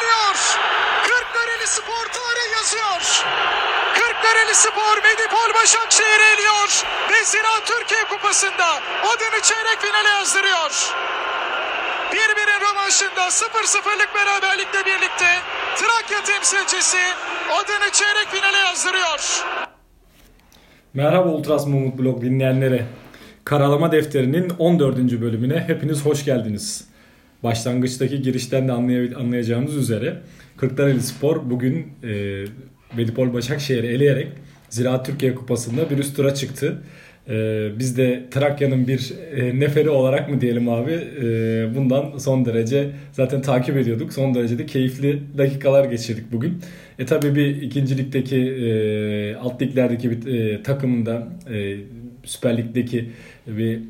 geliyor. Kırklareli Spor tarih yazıyor. Kırklareli Spor Medipol Başakşehir eliyor. Ve Zira Türkiye Kupası'nda adını çeyrek finale yazdırıyor. Birbirinin rövanşında 0-0'lık beraberlikle birlikte Trakya temsilcisi adını çeyrek finale yazdırıyor. Merhaba Ultras Mumut Blog dinleyenlere. Karalama Defteri'nin 14. bölümüne hepiniz hoş geldiniz. Başlangıçtaki girişten de anlay- anlayacağınız üzere Kırklareli Spor bugün e, Medipol Başakşehir'i eleyerek Ziraat Türkiye Kupası'nda bir üst tura çıktı. E, biz de Trakya'nın bir e, neferi olarak mı diyelim abi e, bundan son derece zaten takip ediyorduk. Son derece de keyifli dakikalar geçirdik bugün. E tabi bir ikinci ligdeki e, alt liglerdeki bir e, takımın da e, Süper Lig'deki bir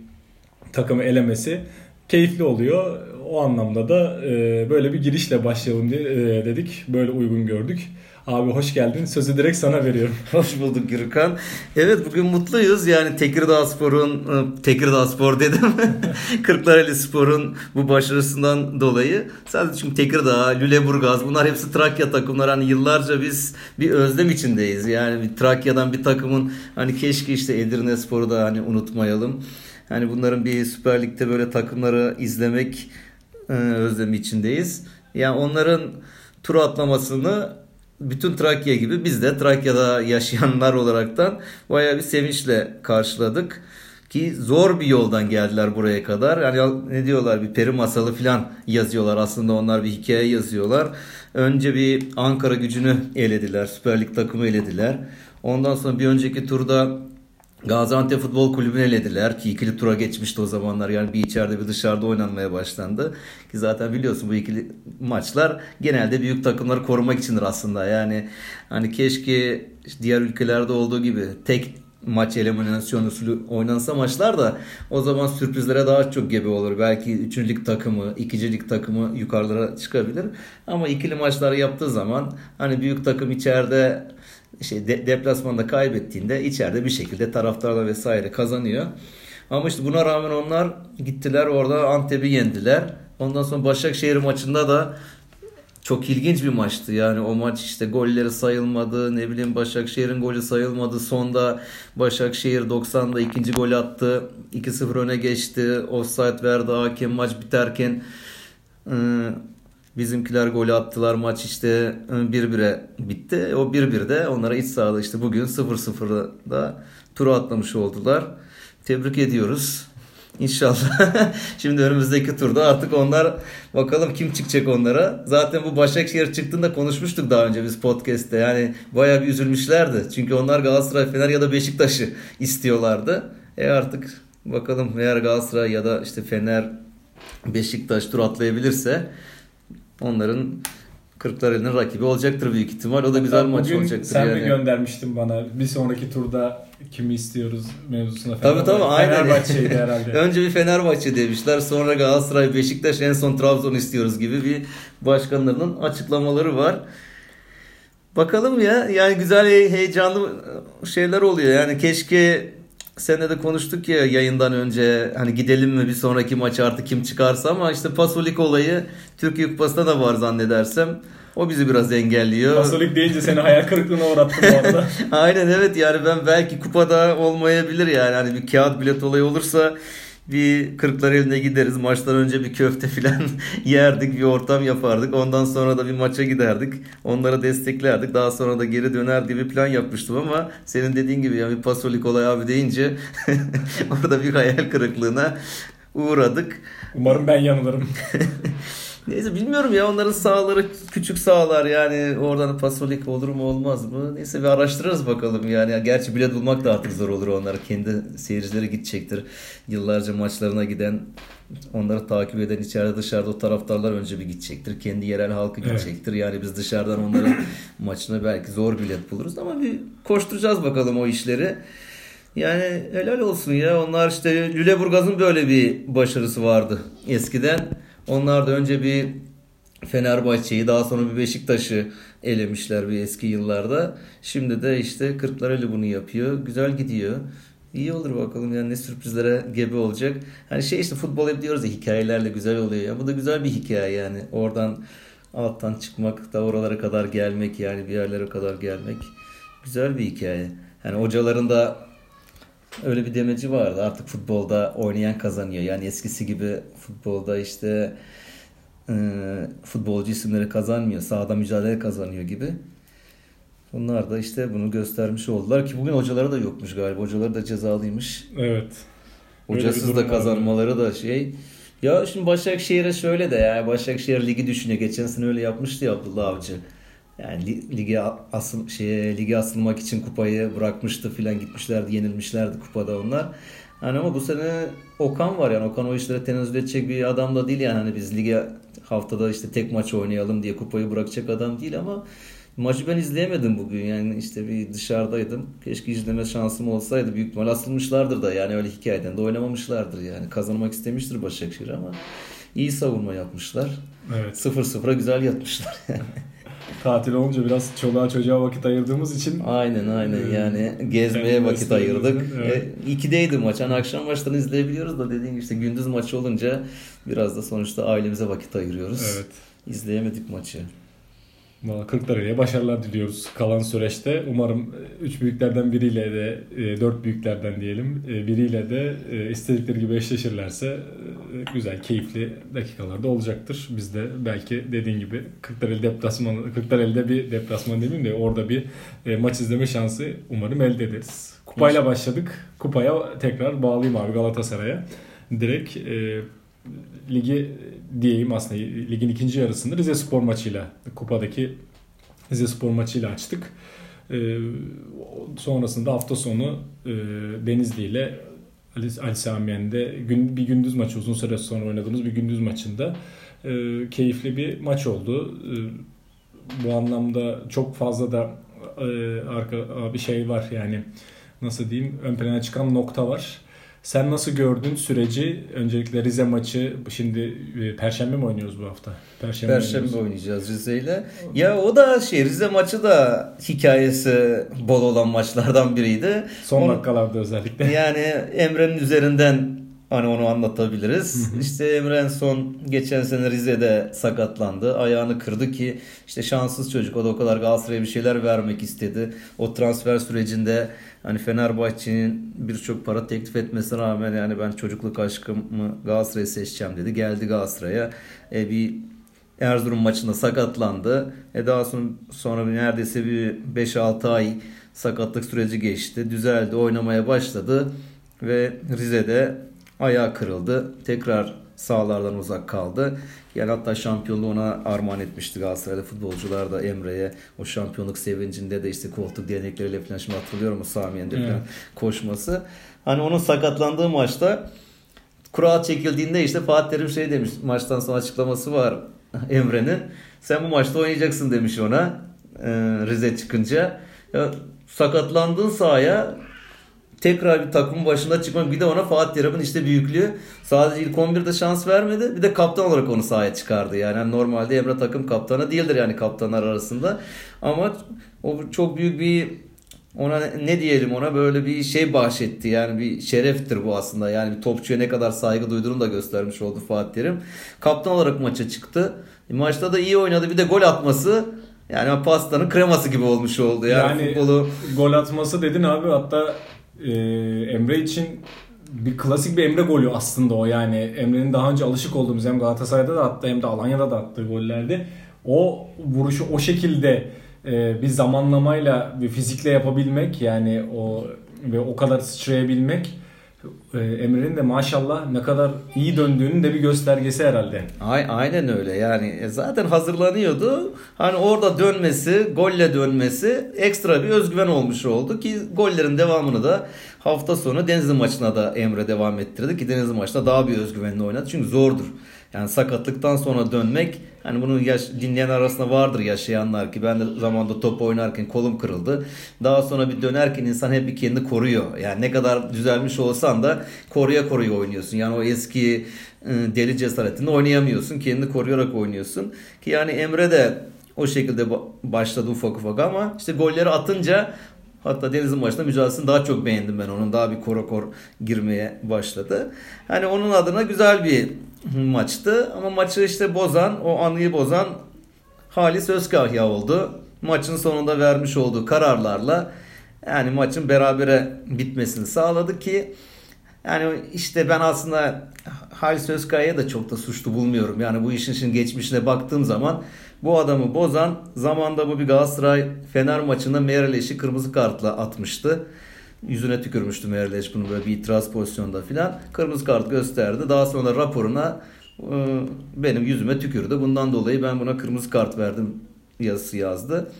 takımı elemesi keyifli oluyor. O anlamda da e, böyle bir girişle başlayalım diye e, dedik. Böyle uygun gördük. Abi hoş geldin. Sözü direkt sana veriyorum. Hoş bulduk Gürkan. Evet bugün mutluyuz. Yani Tekirdağ Spor'un, e, Tekirdağ Spor dedim. Kırklareli Spor'un bu başarısından dolayı. Sadece çünkü Tekirdağ, Lüleburgaz bunlar hepsi Trakya takımları. Hani yıllarca biz bir özlem içindeyiz. Yani bir Trakya'dan bir takımın hani keşke işte Edirne Spor'u da hani unutmayalım. Hani bunların bir Süper Lig'de böyle takımları izlemek özlemi içindeyiz. Yani onların tur atlamasını bütün Trakya gibi biz de Trakya'da yaşayanlar olaraktan bayağı bir sevinçle karşıladık. Ki zor bir yoldan geldiler buraya kadar. Yani ne diyorlar bir peri masalı falan yazıyorlar. Aslında onlar bir hikaye yazıyorlar. Önce bir Ankara gücünü elediler. Süper Lig takımı elediler. Ondan sonra bir önceki turda Gaziantep Futbol Kulübü'nü elediler ki ikili tura geçmişti o zamanlar yani bir içeride bir dışarıda oynanmaya başlandı ki zaten biliyorsun bu ikili maçlar genelde büyük takımları korumak içindir aslında yani hani keşke diğer ülkelerde olduğu gibi tek maç eliminasyon usulü oynansa maçlar da o zaman sürprizlere daha çok gebe olur. Belki 3. lig takımı, 2. lig takımı yukarılara çıkabilir. Ama ikili maçlar yaptığı zaman hani büyük takım içeride şey de, deplasmanda kaybettiğinde içeride bir şekilde taraftarlar vesaire kazanıyor. Ama işte buna rağmen onlar gittiler orada Antep'i yendiler. Ondan sonra Başakşehir maçında da çok ilginç bir maçtı. Yani o maç işte golleri sayılmadı. Ne bileyim Başakşehir'in golü sayılmadı. Sonda Başakşehir 90'da ikinci gol attı. 2-0 öne geçti. Offside verdi hakem maç biterken Bizimkiler golü attılar. Maç işte 1-1'e bitti. O 1-1'de onlara iç sahada işte bugün 0-0'da turu atlamış oldular. Tebrik ediyoruz. İnşallah. Şimdi önümüzdeki turda artık onlar bakalım kim çıkacak onlara. Zaten bu Başakşehir çıktığında konuşmuştuk daha önce biz podcast'te. Yani bayağı bir üzülmüşlerdi. Çünkü onlar Galatasaray, Fener ya da Beşiktaş'ı istiyorlardı. E artık bakalım eğer Galatasaray ya da işte Fener, Beşiktaş tur atlayabilirse onların Kırklareli'nin rakibi olacaktır büyük ihtimal. O da güzel Bugün maç olacaktır. sen yani. mi göndermiştin bana bir sonraki turda kimi istiyoruz mevzusuna Tabii tabii aynen. Fenerbahçe'ydi herhalde. Önce bir Fenerbahçe demişler. Sonra Galatasaray, Beşiktaş en son Trabzon istiyoruz gibi bir başkanlarının açıklamaları var. Bakalım ya yani güzel heyecanlı şeyler oluyor. Yani keşke Senede de konuştuk ya yayından önce hani gidelim mi bir sonraki maç artık kim çıkarsa ama işte Pasolik olayı Türkiye Kupası'nda da var zannedersem. O bizi biraz engelliyor. Pasolik deyince seni hayal kırıklığına uğrattım bu arada. Aynen evet yani ben belki kupada olmayabilir yani. Hani bir kağıt bilet olayı olursa bir kırklar eline gideriz. Maçtan önce bir köfte filan yerdik. Bir ortam yapardık. Ondan sonra da bir maça giderdik. Onları desteklerdik. Daha sonra da geri döner bir plan yapmıştım ama senin dediğin gibi yani bir Pasolik olay abi deyince orada bir hayal kırıklığına uğradık. Umarım ben yanılırım. Neyse bilmiyorum ya onların sahaları küçük sahalar yani oradan pasolik olur mu olmaz mı? Neyse bir araştırırız bakalım yani. Gerçi bilet bulmak da artık zor olur onlar. Kendi seyircileri gidecektir. Yıllarca maçlarına giden onları takip eden içeride dışarıda o taraftarlar önce bir gidecektir. Kendi yerel halkı gidecektir. Evet. Yani biz dışarıdan onların maçına belki zor bilet buluruz ama bir koşturacağız bakalım o işleri. Yani helal olsun ya. Onlar işte Lüleburgaz'ın böyle bir başarısı vardı eskiden. Onlar da önce bir Fenerbahçe'yi daha sonra bir Beşiktaş'ı elemişler bir eski yıllarda. Şimdi de işte Kırklareli bunu yapıyor. Güzel gidiyor. İyi olur bakalım yani ne sürprizlere gebe olacak. Hani şey işte futbol hep diyoruz ya hikayelerle güzel oluyor ya. Bu da güzel bir hikaye yani. Oradan alttan çıkmak da oralara kadar gelmek yani bir yerlere kadar gelmek güzel bir hikaye. Yani hocaların da öyle bir demeci vardı. Artık futbolda oynayan kazanıyor. Yani eskisi gibi futbolda işte e, futbolcu isimleri kazanmıyor. Sahada mücadele kazanıyor gibi. Onlar da işte bunu göstermiş oldular ki bugün hocaları da yokmuş galiba. Hocaları da cezalıymış. Evet. Hocasız da kazanmaları da şey. Ya şimdi Başakşehir'e şöyle de ya Başakşehir ligi düşünüyor. Geçen sene öyle yapmıştı ya Abdullah Avcı. Yani lige asıl şeye lige asılmak için kupayı bırakmıştı filan gitmişlerdi, yenilmişlerdi kupada onlar. Hani ama bu sene Okan var yani Okan o işlere tenezzül edecek bir adam da değil yani hani biz lige haftada işte tek maç oynayalım diye kupayı bırakacak adam değil ama maçı ben izleyemedim bugün yani işte bir dışarıdaydım. Keşke izleme şansım olsaydı büyük ihtimal asılmışlardır da yani öyle hikayeden de oynamamışlardır yani kazanmak istemiştir Başakşehir ama iyi savunma yapmışlar. Evet. 0-0'a güzel yatmışlar yani. Tatil olunca biraz çoluğa çocuğa vakit ayırdığımız için. Aynen aynen yani gezmeye vakit ayırdık. Evet. E, ikideydi maç. Hani akşam maçlarını izleyebiliyoruz da dediğin gibi işte gündüz maçı olunca biraz da sonuçta ailemize vakit ayırıyoruz. Evet. İzleyemedik maçı. Valla Kırklareli'ye başarılar diliyoruz kalan süreçte. Umarım 3 e, büyüklerden biriyle de 4 e, büyüklerden diyelim e, biriyle de istedikleri gibi eşleşirlerse güzel, keyifli dakikalarda olacaktır. Biz de belki dediğin gibi Kırklareli deplasmanı, Kırklareli'de bir deplasman demeyeyim de orada bir maç izleme şansı umarım elde ederiz. Kupayla başladık. Kupaya tekrar bağlayayım abi Galatasaray'a. Direkt ligi diyeyim aslında ligin ikinci yarısında Rize Spor maçıyla kupadaki Rize Spor maçıyla açtık. Ee, sonrasında hafta sonu e, Denizli ile Ali, Ali Samiyen'de gün, bir gündüz maçı uzun süre sonra oynadığımız bir gündüz maçında e, keyifli bir maç oldu. E, bu anlamda çok fazla da e, arka bir şey var yani nasıl diyeyim ön plana çıkan nokta var. Sen nasıl gördün süreci? Öncelikle Rize maçı şimdi e, Perşembe mi oynuyoruz bu hafta? Perşembe, Perşembe oynayacağız Rize ile. Ya o da şey Rize maçı da hikayesi bol olan maçlardan biriydi. Son Onu, dakikalarda özellikle. Yani Emre'nin üzerinden Hani onu anlatabiliriz. İşte Emre son geçen sene Rize'de sakatlandı. Ayağını kırdı ki işte şanssız çocuk. O da o kadar Galatasaray'a bir şeyler vermek istedi. O transfer sürecinde hani Fenerbahçe'nin birçok para teklif etmesine rağmen yani ben çocukluk aşkımı Galatasaray'ı seçeceğim dedi. Geldi Galatasaray'a. E, bir Erzurum maçında sakatlandı. E daha sonra, sonra neredeyse bir 5-6 ay sakatlık süreci geçti. Düzeldi, oynamaya başladı ve Rize'de ayağı kırıldı. Tekrar sahalardan uzak kaldı. Yani hatta şampiyonluğu ona armağan etmişti Galatasaray'da futbolcular da Emre'ye o şampiyonluk sevincinde de işte koltuk değnekleriyle falan şimdi hatırlıyorum o Samiye'nin evet. falan koşması. Hani onun sakatlandığı maçta kura çekildiğinde işte Fatih Terim şey demiş maçtan sonra açıklaması var Emre'nin. Sen bu maçta oynayacaksın demiş ona Rize çıkınca. Ya, sakatlandığın sahaya tekrar bir takımın başında çıkmak. Bir de ona Fatih Terim'in işte büyüklüğü sadece ilk 11'de şans vermedi. Bir de kaptan olarak onu sahaya çıkardı. Yani, yani normalde Emre takım kaptanı değildir yani kaptanlar arasında. Ama o çok büyük bir ona ne diyelim ona böyle bir şey bahşetti. Yani bir şereftir bu aslında. Yani bir topçuya ne kadar saygı duyduğunu da göstermiş oldu Fatih Terim. Kaptan olarak maça çıktı. E, maçta da iyi oynadı. Bir de gol atması yani pastanın kreması gibi olmuş oldu. Yani, yani futbolu... gol atması dedin abi. Hatta e, Emre için bir klasik bir Emre golü aslında o. Yani Emre'nin daha önce alışık olduğumuz hem Galatasaray'da da attı hem de Alanya'da da attığı gollerde. O vuruşu o şekilde e, bir zamanlamayla bir fizikle yapabilmek yani o ve o kadar sıçrayabilmek Emre'nin de maşallah ne kadar iyi döndüğünün de bir göstergesi herhalde. Aynen öyle yani e, zaten hazırlanıyordu. Hani orada dönmesi, golle dönmesi ekstra bir özgüven olmuş oldu ki gollerin devamını da hafta sonu Denizli maçına da Emre devam ettirdi ki Denizli maçında daha bir özgüvenle oynadı. Çünkü zordur. Yani sakatlıktan sonra dönmek hani bunu yaş, dinleyen arasında vardır yaşayanlar ki ben de zamanda top oynarken kolum kırıldı. Daha sonra bir dönerken insan hep bir kendini koruyor. Yani ne kadar düzelmiş olsan da koruya koruya oynuyorsun. Yani o eski ıı, deli cesaretinde oynayamıyorsun. Kendini koruyarak oynuyorsun. Ki yani Emre de o şekilde başladı ufak ufak ama işte golleri atınca Hatta Deniz'in maçında mücadelesini daha çok beğendim ben onun. Daha bir kora kor girmeye başladı. Hani onun adına güzel bir maçtı. Ama maçı işte bozan, o anıyı bozan Halis Özkahya oldu. Maçın sonunda vermiş olduğu kararlarla yani maçın berabere bitmesini sağladı ki yani işte ben aslında Halis Özkaya'ya da çok da suçlu bulmuyorum. Yani bu işin şimdi geçmişine baktığım zaman bu adamı bozan zamanda bu bir Galatasaray Fener maçında Mereleş'i kırmızı kartla atmıştı. Yüzüne tükürmüştü Mereleş bunu böyle bir itiraz pozisyonda filan. Kırmızı kart gösterdi. Daha sonra raporuna e, benim yüzüme tükürdü. Bundan dolayı ben buna kırmızı kart verdim yazısı yazdı.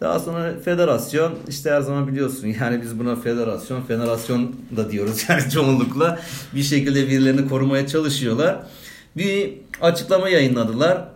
Daha sonra federasyon işte her zaman biliyorsun yani biz buna federasyon federasyon da diyoruz yani çoğunlukla bir şekilde birilerini korumaya çalışıyorlar. Bir açıklama yayınladılar.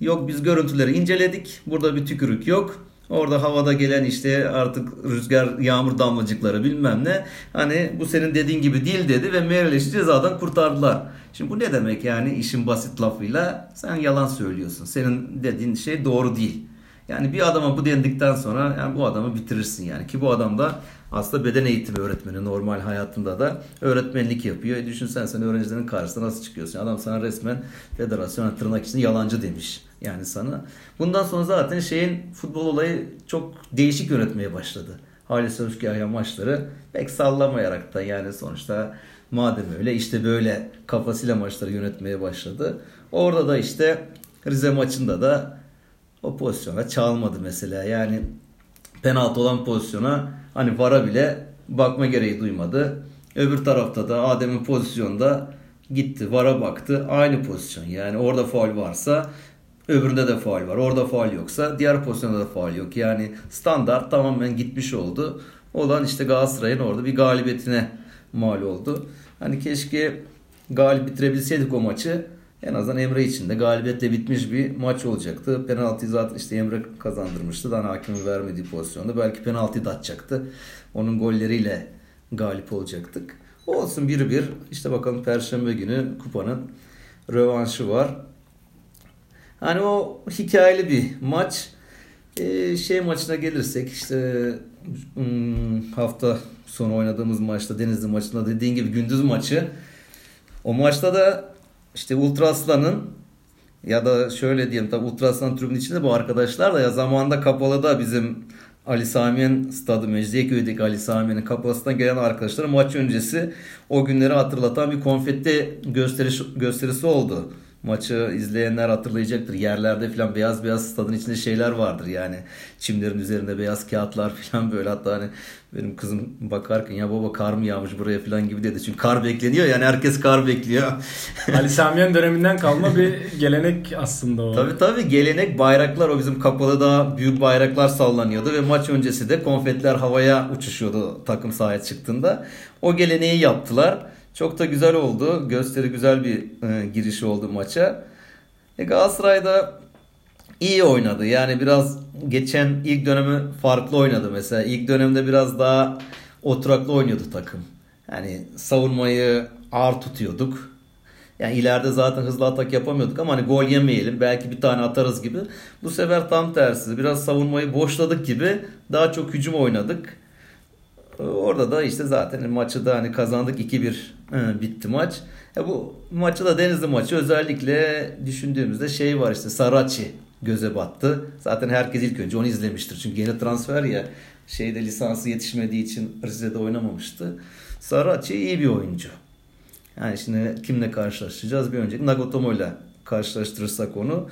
Yok biz görüntüleri inceledik. Burada bir tükürük yok. Orada havada gelen işte artık rüzgar, yağmur damlacıkları bilmem ne. Hani bu senin dediğin gibi değil dedi ve Mereleş'i cezadan kurtardılar. Şimdi bu ne demek yani işin basit lafıyla sen yalan söylüyorsun. Senin dediğin şey doğru değil. Yani bir adama bu dendikten sonra yani bu adamı bitirirsin yani. Ki bu adam da aslında beden eğitimi öğretmeni normal hayatında da öğretmenlik yapıyor. E düşünsen sen öğrencilerin karşısına nasıl çıkıyorsun? Adam sana resmen federasyon tırnak için yalancı demiş yani sana. Bundan sonra zaten şeyin futbol olayı çok değişik yönetmeye başladı. Halis Özkaya maçları pek sallamayarak da yani sonuçta madem öyle işte böyle kafasıyla maçları yönetmeye başladı. Orada da işte Rize maçında da o pozisyona çalmadı mesela. Yani penaltı olan pozisyona hani vara bile bakma gereği duymadı. Öbür tarafta da Adem'in pozisyonda gitti vara baktı aynı pozisyon. Yani orada faul varsa öbüründe de faul var. Orada faul yoksa diğer pozisyonda da faul yok. Yani standart tamamen gitmiş oldu. Olan işte Galatasaray'ın orada bir galibiyetine mal oldu. Hani keşke galip bitirebilseydik o maçı. En azından Emre için de galibiyetle bitmiş bir maç olacaktı. Penaltıyı zaten işte Emre kazandırmıştı. Daha hakemin vermediği pozisyonda. Belki penaltıyı da atacaktı. Onun golleriyle galip olacaktık. Olsun 1-1. İşte bakalım Perşembe günü kupanın rövanşı var. Hani o hikayeli bir maç. Ee, şey maçına gelirsek işte hmm, hafta sonu oynadığımız maçta Denizli maçında dediğin gibi gündüz maçı. O maçta da işte Ultra Aslan'ın ya da şöyle diyeyim tabi Ultra Aslan tribünün içinde bu arkadaşlar da ya zamanında kapalı da bizim Ali Sami'nin stadı Mecidiyeköy'deki Ali Sami'nin kapasından gelen arkadaşlar maç öncesi o günleri hatırlatan bir konfetti gösteriş, gösterisi oldu. Maçı izleyenler hatırlayacaktır. Yerlerde falan beyaz beyaz stadın içinde şeyler vardır yani. Çimlerin üzerinde beyaz kağıtlar falan böyle. Hatta hani benim kızım bakarken ya baba kar mı yağmış buraya falan gibi dedi. Çünkü kar bekleniyor yani herkes kar bekliyor. Ali Samiyen döneminden kalma bir gelenek aslında o. Tabii tabii gelenek bayraklar o bizim kapalı da büyük bayraklar sallanıyordu ve maç öncesi de konfetler havaya uçuşuyordu takım sahaya çıktığında. O geleneği yaptılar. Çok da güzel oldu. Gösteri güzel bir e, giriş oldu maça. E, Galatasaray'da iyi oynadı. Yani biraz geçen ilk dönemi farklı oynadı mesela. İlk dönemde biraz daha oturaklı oynuyordu takım. Yani savunmayı ağır tutuyorduk. Yani ileride zaten hızlı atak yapamıyorduk ama hani gol yemeyelim belki bir tane atarız gibi. Bu sefer tam tersi biraz savunmayı boşladık gibi daha çok hücum oynadık. Orada da işte zaten maçı da hani kazandık 2-1 e, bitti maç. E bu maçı da Denizli maçı özellikle düşündüğümüzde şey var işte Saraçi göze battı. Zaten herkes ilk önce onu izlemiştir. Çünkü yeni transfer ya şeyde lisansı yetişmediği için Rize'de oynamamıştı. Saraçi iyi bir oyuncu. Yani şimdi kimle karşılaşacağız bir önceki Nagatomo ile karşılaştırırsak onu.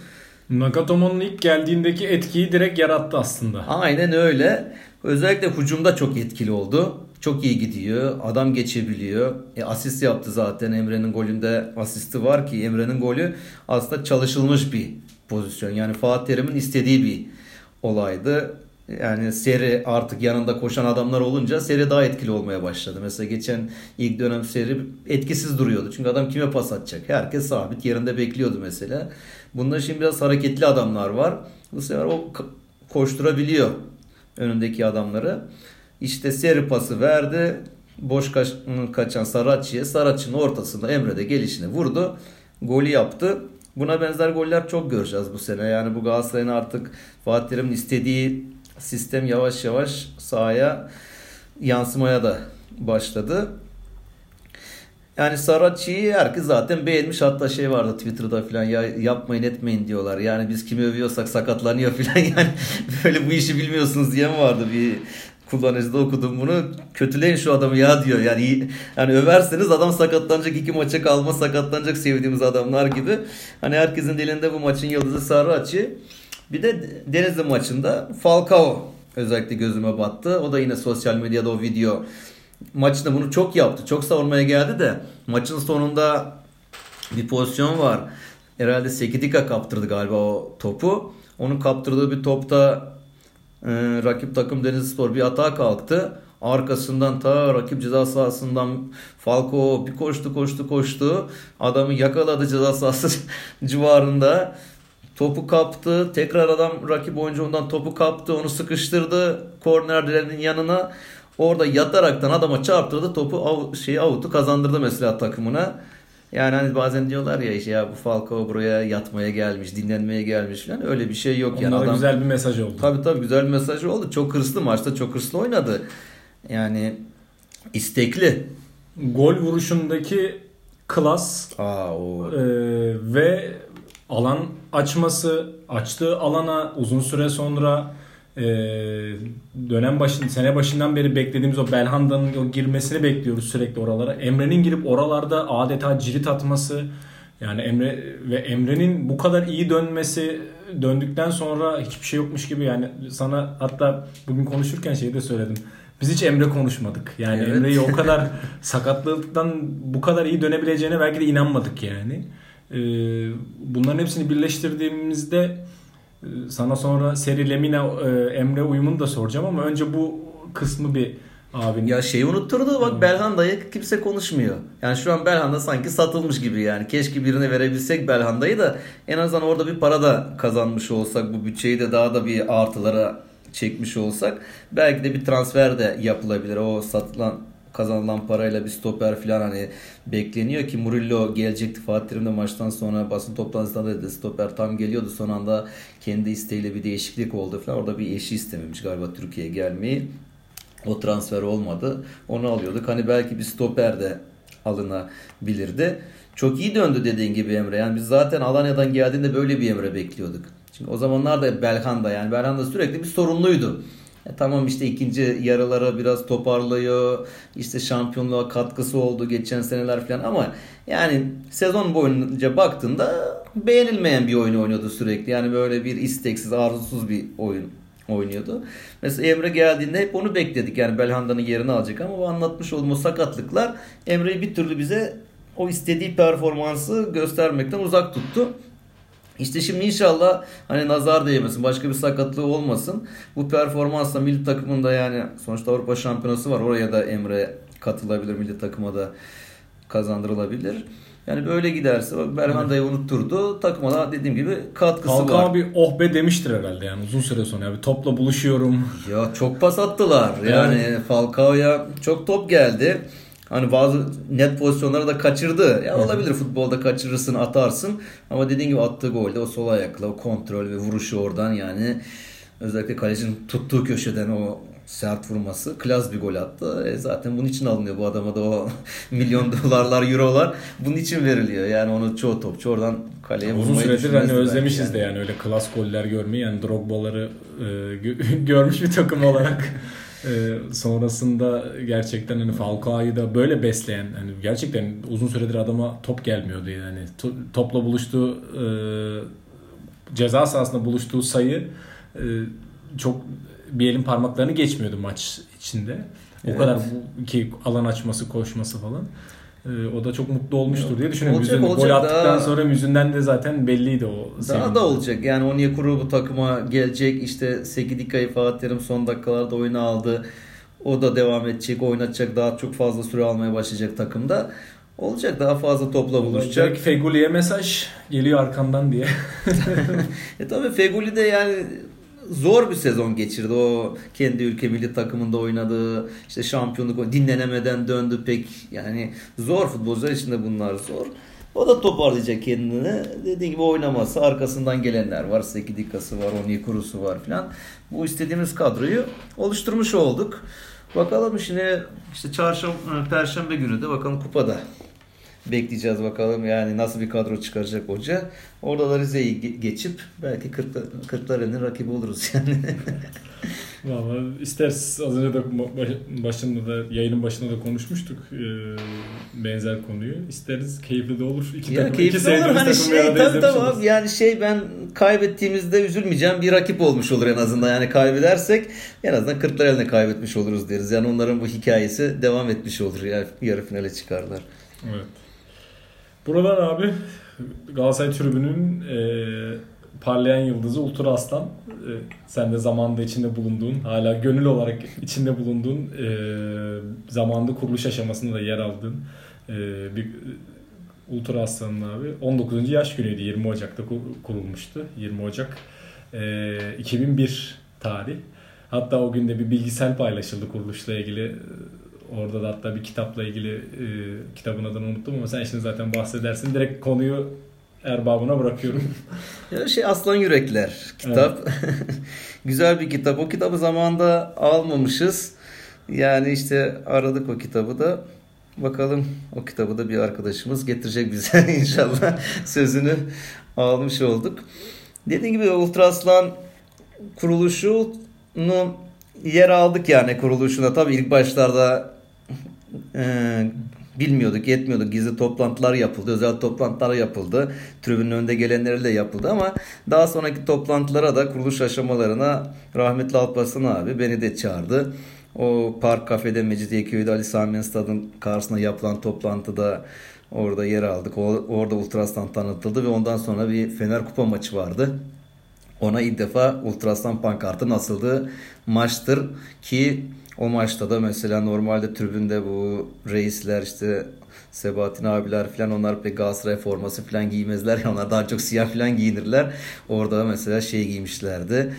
Nagatomo'nun ilk geldiğindeki etkiyi direkt yarattı aslında. Aynen öyle. Özellikle hücumda çok etkili oldu. Çok iyi gidiyor. Adam geçebiliyor. E, asist yaptı zaten. Emre'nin golünde asisti var ki Emre'nin golü aslında çalışılmış bir pozisyon. Yani Fatih Terim'in istediği bir olaydı. Yani seri artık yanında koşan adamlar olunca seri daha etkili olmaya başladı. Mesela geçen ilk dönem seri etkisiz duruyordu. Çünkü adam kime pas atacak? Herkes sabit yerinde bekliyordu mesela. Bunda şimdi biraz hareketli adamlar var. Bu sefer o koşturabiliyor önündeki adamları. İşte seri pası verdi. Boş kaç, kaçan Saracchi'ye. Saracchi'nin ortasında Emre de gelişine vurdu. Golü yaptı. Buna benzer goller çok göreceğiz bu sene. Yani bu Galatasaray'ın artık Fatih Terim'in istediği sistem yavaş yavaş sahaya yansımaya da başladı. Yani Saracchi'yi herkes zaten beğenmiş. Hatta şey vardı Twitter'da falan ya yapmayın etmeyin diyorlar. Yani biz kimi övüyorsak sakatlanıyor falan yani böyle bu işi bilmiyorsunuz diyen vardı bir kullanıcıda okudum bunu. Kötüleyin şu adamı ya diyor. Yani yani överseniz adam sakatlanacak iki maça kalma sakatlanacak sevdiğimiz adamlar gibi. Hani herkesin dilinde bu maçın yıldızı Saracchi. Bir de Denizli maçında Falcao özellikle gözüme battı. O da yine sosyal medyada o video maçında bunu çok yaptı. Çok savunmaya geldi de maçın sonunda bir pozisyon var. Herhalde Sekidika kaptırdı galiba o topu. Onun kaptırdığı bir topta e, rakip takım Denizlispor bir atağa kalktı. Arkasından ta rakip ceza sahasından Falco bir koştu koştu koştu. Adamı yakaladı ceza sahası civarında. Topu kaptı. Tekrar adam rakip oyuncu ondan topu kaptı. Onu sıkıştırdı kornerlerin yanına. Orada yataraktan adama çarptırdı. Topu av, şeyi avutu kazandırdı mesela takımına. Yani hani bazen diyorlar ya işte ya bu Falcao buraya yatmaya gelmiş, dinlenmeye gelmiş falan. Öyle bir şey yok. Onlara yani adam, güzel bir mesaj oldu. Tabii tabii güzel bir mesaj oldu. Çok hırslı maçta çok hırslı oynadı. Yani istekli. Gol vuruşundaki klas Aa o e, ve alan açması, açtığı alana uzun süre sonra e, dönem başın sene başından beri beklediğimiz o Belhanda'nın o girmesini bekliyoruz sürekli oralara. Emre'nin girip oralarda adeta cirit atması yani Emre ve Emre'nin bu kadar iyi dönmesi döndükten sonra hiçbir şey yokmuş gibi yani sana hatta bugün konuşurken şeyi de söyledim. Biz hiç Emre konuşmadık. Yani Evet. Emre'yi o kadar sakatlıktan bu kadar iyi dönebileceğine belki de inanmadık yani. Ee, bunların hepsini birleştirdiğimizde sana sonra Seri Lemina e, Emre uyumunu da soracağım ama önce bu kısmı bir abin. Ya şeyi unutturdu bak Belhanda'yı kimse konuşmuyor. Yani şu an Belhanda sanki satılmış gibi yani. Keşke birine verebilsek Belhanda'yı da en azından orada bir para da kazanmış olsak bu bütçeyi de daha da bir artılara çekmiş olsak belki de bir transfer de yapılabilir. O satılan kazanılan parayla bir stoper falan hani bekleniyor ki Murillo gelecekti Fatih Terim de maçtan sonra basın toplantısında da dedi stoper tam geliyordu son anda kendi isteğiyle bir değişiklik oldu falan orada bir eşi istememiş galiba Türkiye'ye gelmeyi o transfer olmadı. Onu alıyorduk. Hani belki bir stoper de alınabilirdi. Çok iyi döndü dediğin gibi Emre. Yani biz zaten Alanya'dan geldiğinde böyle bir Emre bekliyorduk. Çünkü o zamanlar da Belhanda yani Belhanda sürekli bir sorunluydu. E tamam işte ikinci yarılara biraz toparlıyor. İşte şampiyonluğa katkısı oldu geçen seneler falan ama yani sezon boyunca baktığında beğenilmeyen bir oyun oynuyordu sürekli. Yani böyle bir isteksiz, arzusuz bir oyun oynuyordu. Mesela Emre geldiğinde hep onu bekledik. Yani Belhanda'nın yerini alacak ama o anlatmış olduğum o sakatlıklar Emre'yi bir türlü bize o istediği performansı göstermekten uzak tuttu. İşte şimdi inşallah hani nazar değmesin, başka bir sakatlığı olmasın. Bu performansla milli takımında yani sonuçta Avrupa Şampiyonası var. Oraya da Emre katılabilir, milli takıma da kazandırılabilir. Yani böyle giderse Belhanda'yı unutturdu. Takıma da dediğim gibi katkısı Falcao var. bir oh be demiştir herhalde yani uzun süre sonra. Yani topla buluşuyorum. Ya çok pas attılar. Yani Falcao'ya çok top geldi. Hani bazı net pozisyonları da kaçırdı. Ya olabilir futbolda kaçırırsın, atarsın. Ama dediğin gibi attığı golde o sol ayakla o kontrol ve vuruşu oradan yani özellikle kalecinin tuttuğu köşeden o sert vurması klas bir gol attı. E zaten bunun için alınıyor bu adama da o milyon dolarlar, eurolar bunun için veriliyor. Yani onu çoğu topçu oradan kaleye Uzun vurmayı süredir hani özlemişiz de yani öyle klas goller görmeyi yani Drogba'ları e, gö- görmüş bir takım olarak. E, sonrasında gerçekten hani Falcao'yu da böyle besleyen hani gerçekten uzun süredir adama top gelmiyordu yani To- topla buluştuğu e, ceza sahasında buluştuğu sayı e, çok bir elin parmaklarını geçmiyordu maç içinde. O Evet. kadar ki alan açması, koşması falan. E, o da çok mutlu olmuştur diye düşünüyorum. Olacak, Yüzünden- olacak. gol attıktan Daha- sonra yüzünden de zaten belliydi o. Daha sevinci. da olacak. Yani Onyekuru bu takıma gelecek. İşte Sekidika'yı Fatih Terim son dakikalarda oyuna aldı. O da devam edecek, oynatacak. Daha çok fazla süre almaya başlayacak takımda. Olacak daha fazla topla buluşacak. Belki Feguli'ye mesaj geliyor arkandan diye. E tabi Feguli de yani zor bir sezon geçirdi. O kendi ülke milli takımında oynadığı işte şampiyonluk dinlenemeden döndü pek yani zor futbolcular için de bunlar zor. O da toparlayacak kendini. Dediğim gibi oynaması arkasından gelenler var. Sekidikası var, Onyekuru'su var filan. Bu istediğimiz kadroyu oluşturmuş olduk. Bakalım şimdi işte çarşamba, perşembe günü de bakalım kupada bekleyeceğiz bakalım yani nasıl bir kadro çıkaracak hoca. Orada da Rize'yi geçip belki Kırklareli'nin rakibi oluruz yani. Valla isteriz az önce de başında da yayının başında da konuşmuştuk e, benzer konuyu. İsteriz keyifli de olur. İki ya takım, keyifli iki olur hani şey tabii tabii abi yani şey ben kaybettiğimizde üzülmeyeceğim bir rakip olmuş olur en azından yani kaybedersek en azından Kırklareli'ne kaybetmiş oluruz deriz. Yani onların bu hikayesi devam etmiş olur yani yarı finale çıkarlar. Evet. Buradan abi Galatasaray tribünün e, parlayan yıldızı Ultra Aslan. E, sen de zamanında içinde bulunduğun, hala gönül olarak içinde bulunduğun, e, zamanda kuruluş aşamasında da yer aldığın e, bir Ultra Aslan'ın abi 19. yaş günüydü. 20 Ocak'ta kurulmuştu. 20 Ocak e, 2001 tarih. Hatta o günde bir bilgisel paylaşıldı kuruluşla ilgili. Orada da hatta bir kitapla ilgili e, kitabın adını unuttum ama sen şimdi zaten bahsedersin. Direkt konuyu erbabına bırakıyorum. ya şey Aslan Yürekler kitap. Evet. Güzel bir kitap. O kitabı zamanında almamışız. Yani işte aradık o kitabı da. Bakalım o kitabı da bir arkadaşımız getirecek bize inşallah. Sözünü almış olduk. Dediğim gibi Ultra Aslan kuruluşunu yer aldık yani kuruluşuna. Tabii ilk başlarda e, bilmiyorduk, yetmiyorduk. Gizli toplantılar yapıldı, özel toplantılar yapıldı. Tribünün önünde gelenlerle yapıldı ama daha sonraki toplantılara da kuruluş aşamalarına rahmetli Alparslan abi beni de çağırdı. O Park Kafede Mecidiyeköy'de Ali Sami Stad'ın karşısında yapılan toplantıda orada yer aldık. O, orada Ultraslan tanıtıldı ve ondan sonra bir Fener Kupa maçı vardı. Ona ilk defa Ultraslan pankartı nasıldı maçtır ki o maçta da mesela normalde tribünde bu reisler işte Sebahattin abiler falan onlar pek Galatasaray forması falan giymezler ya onlar daha çok siyah falan giyinirler. Orada mesela şey giymişlerdi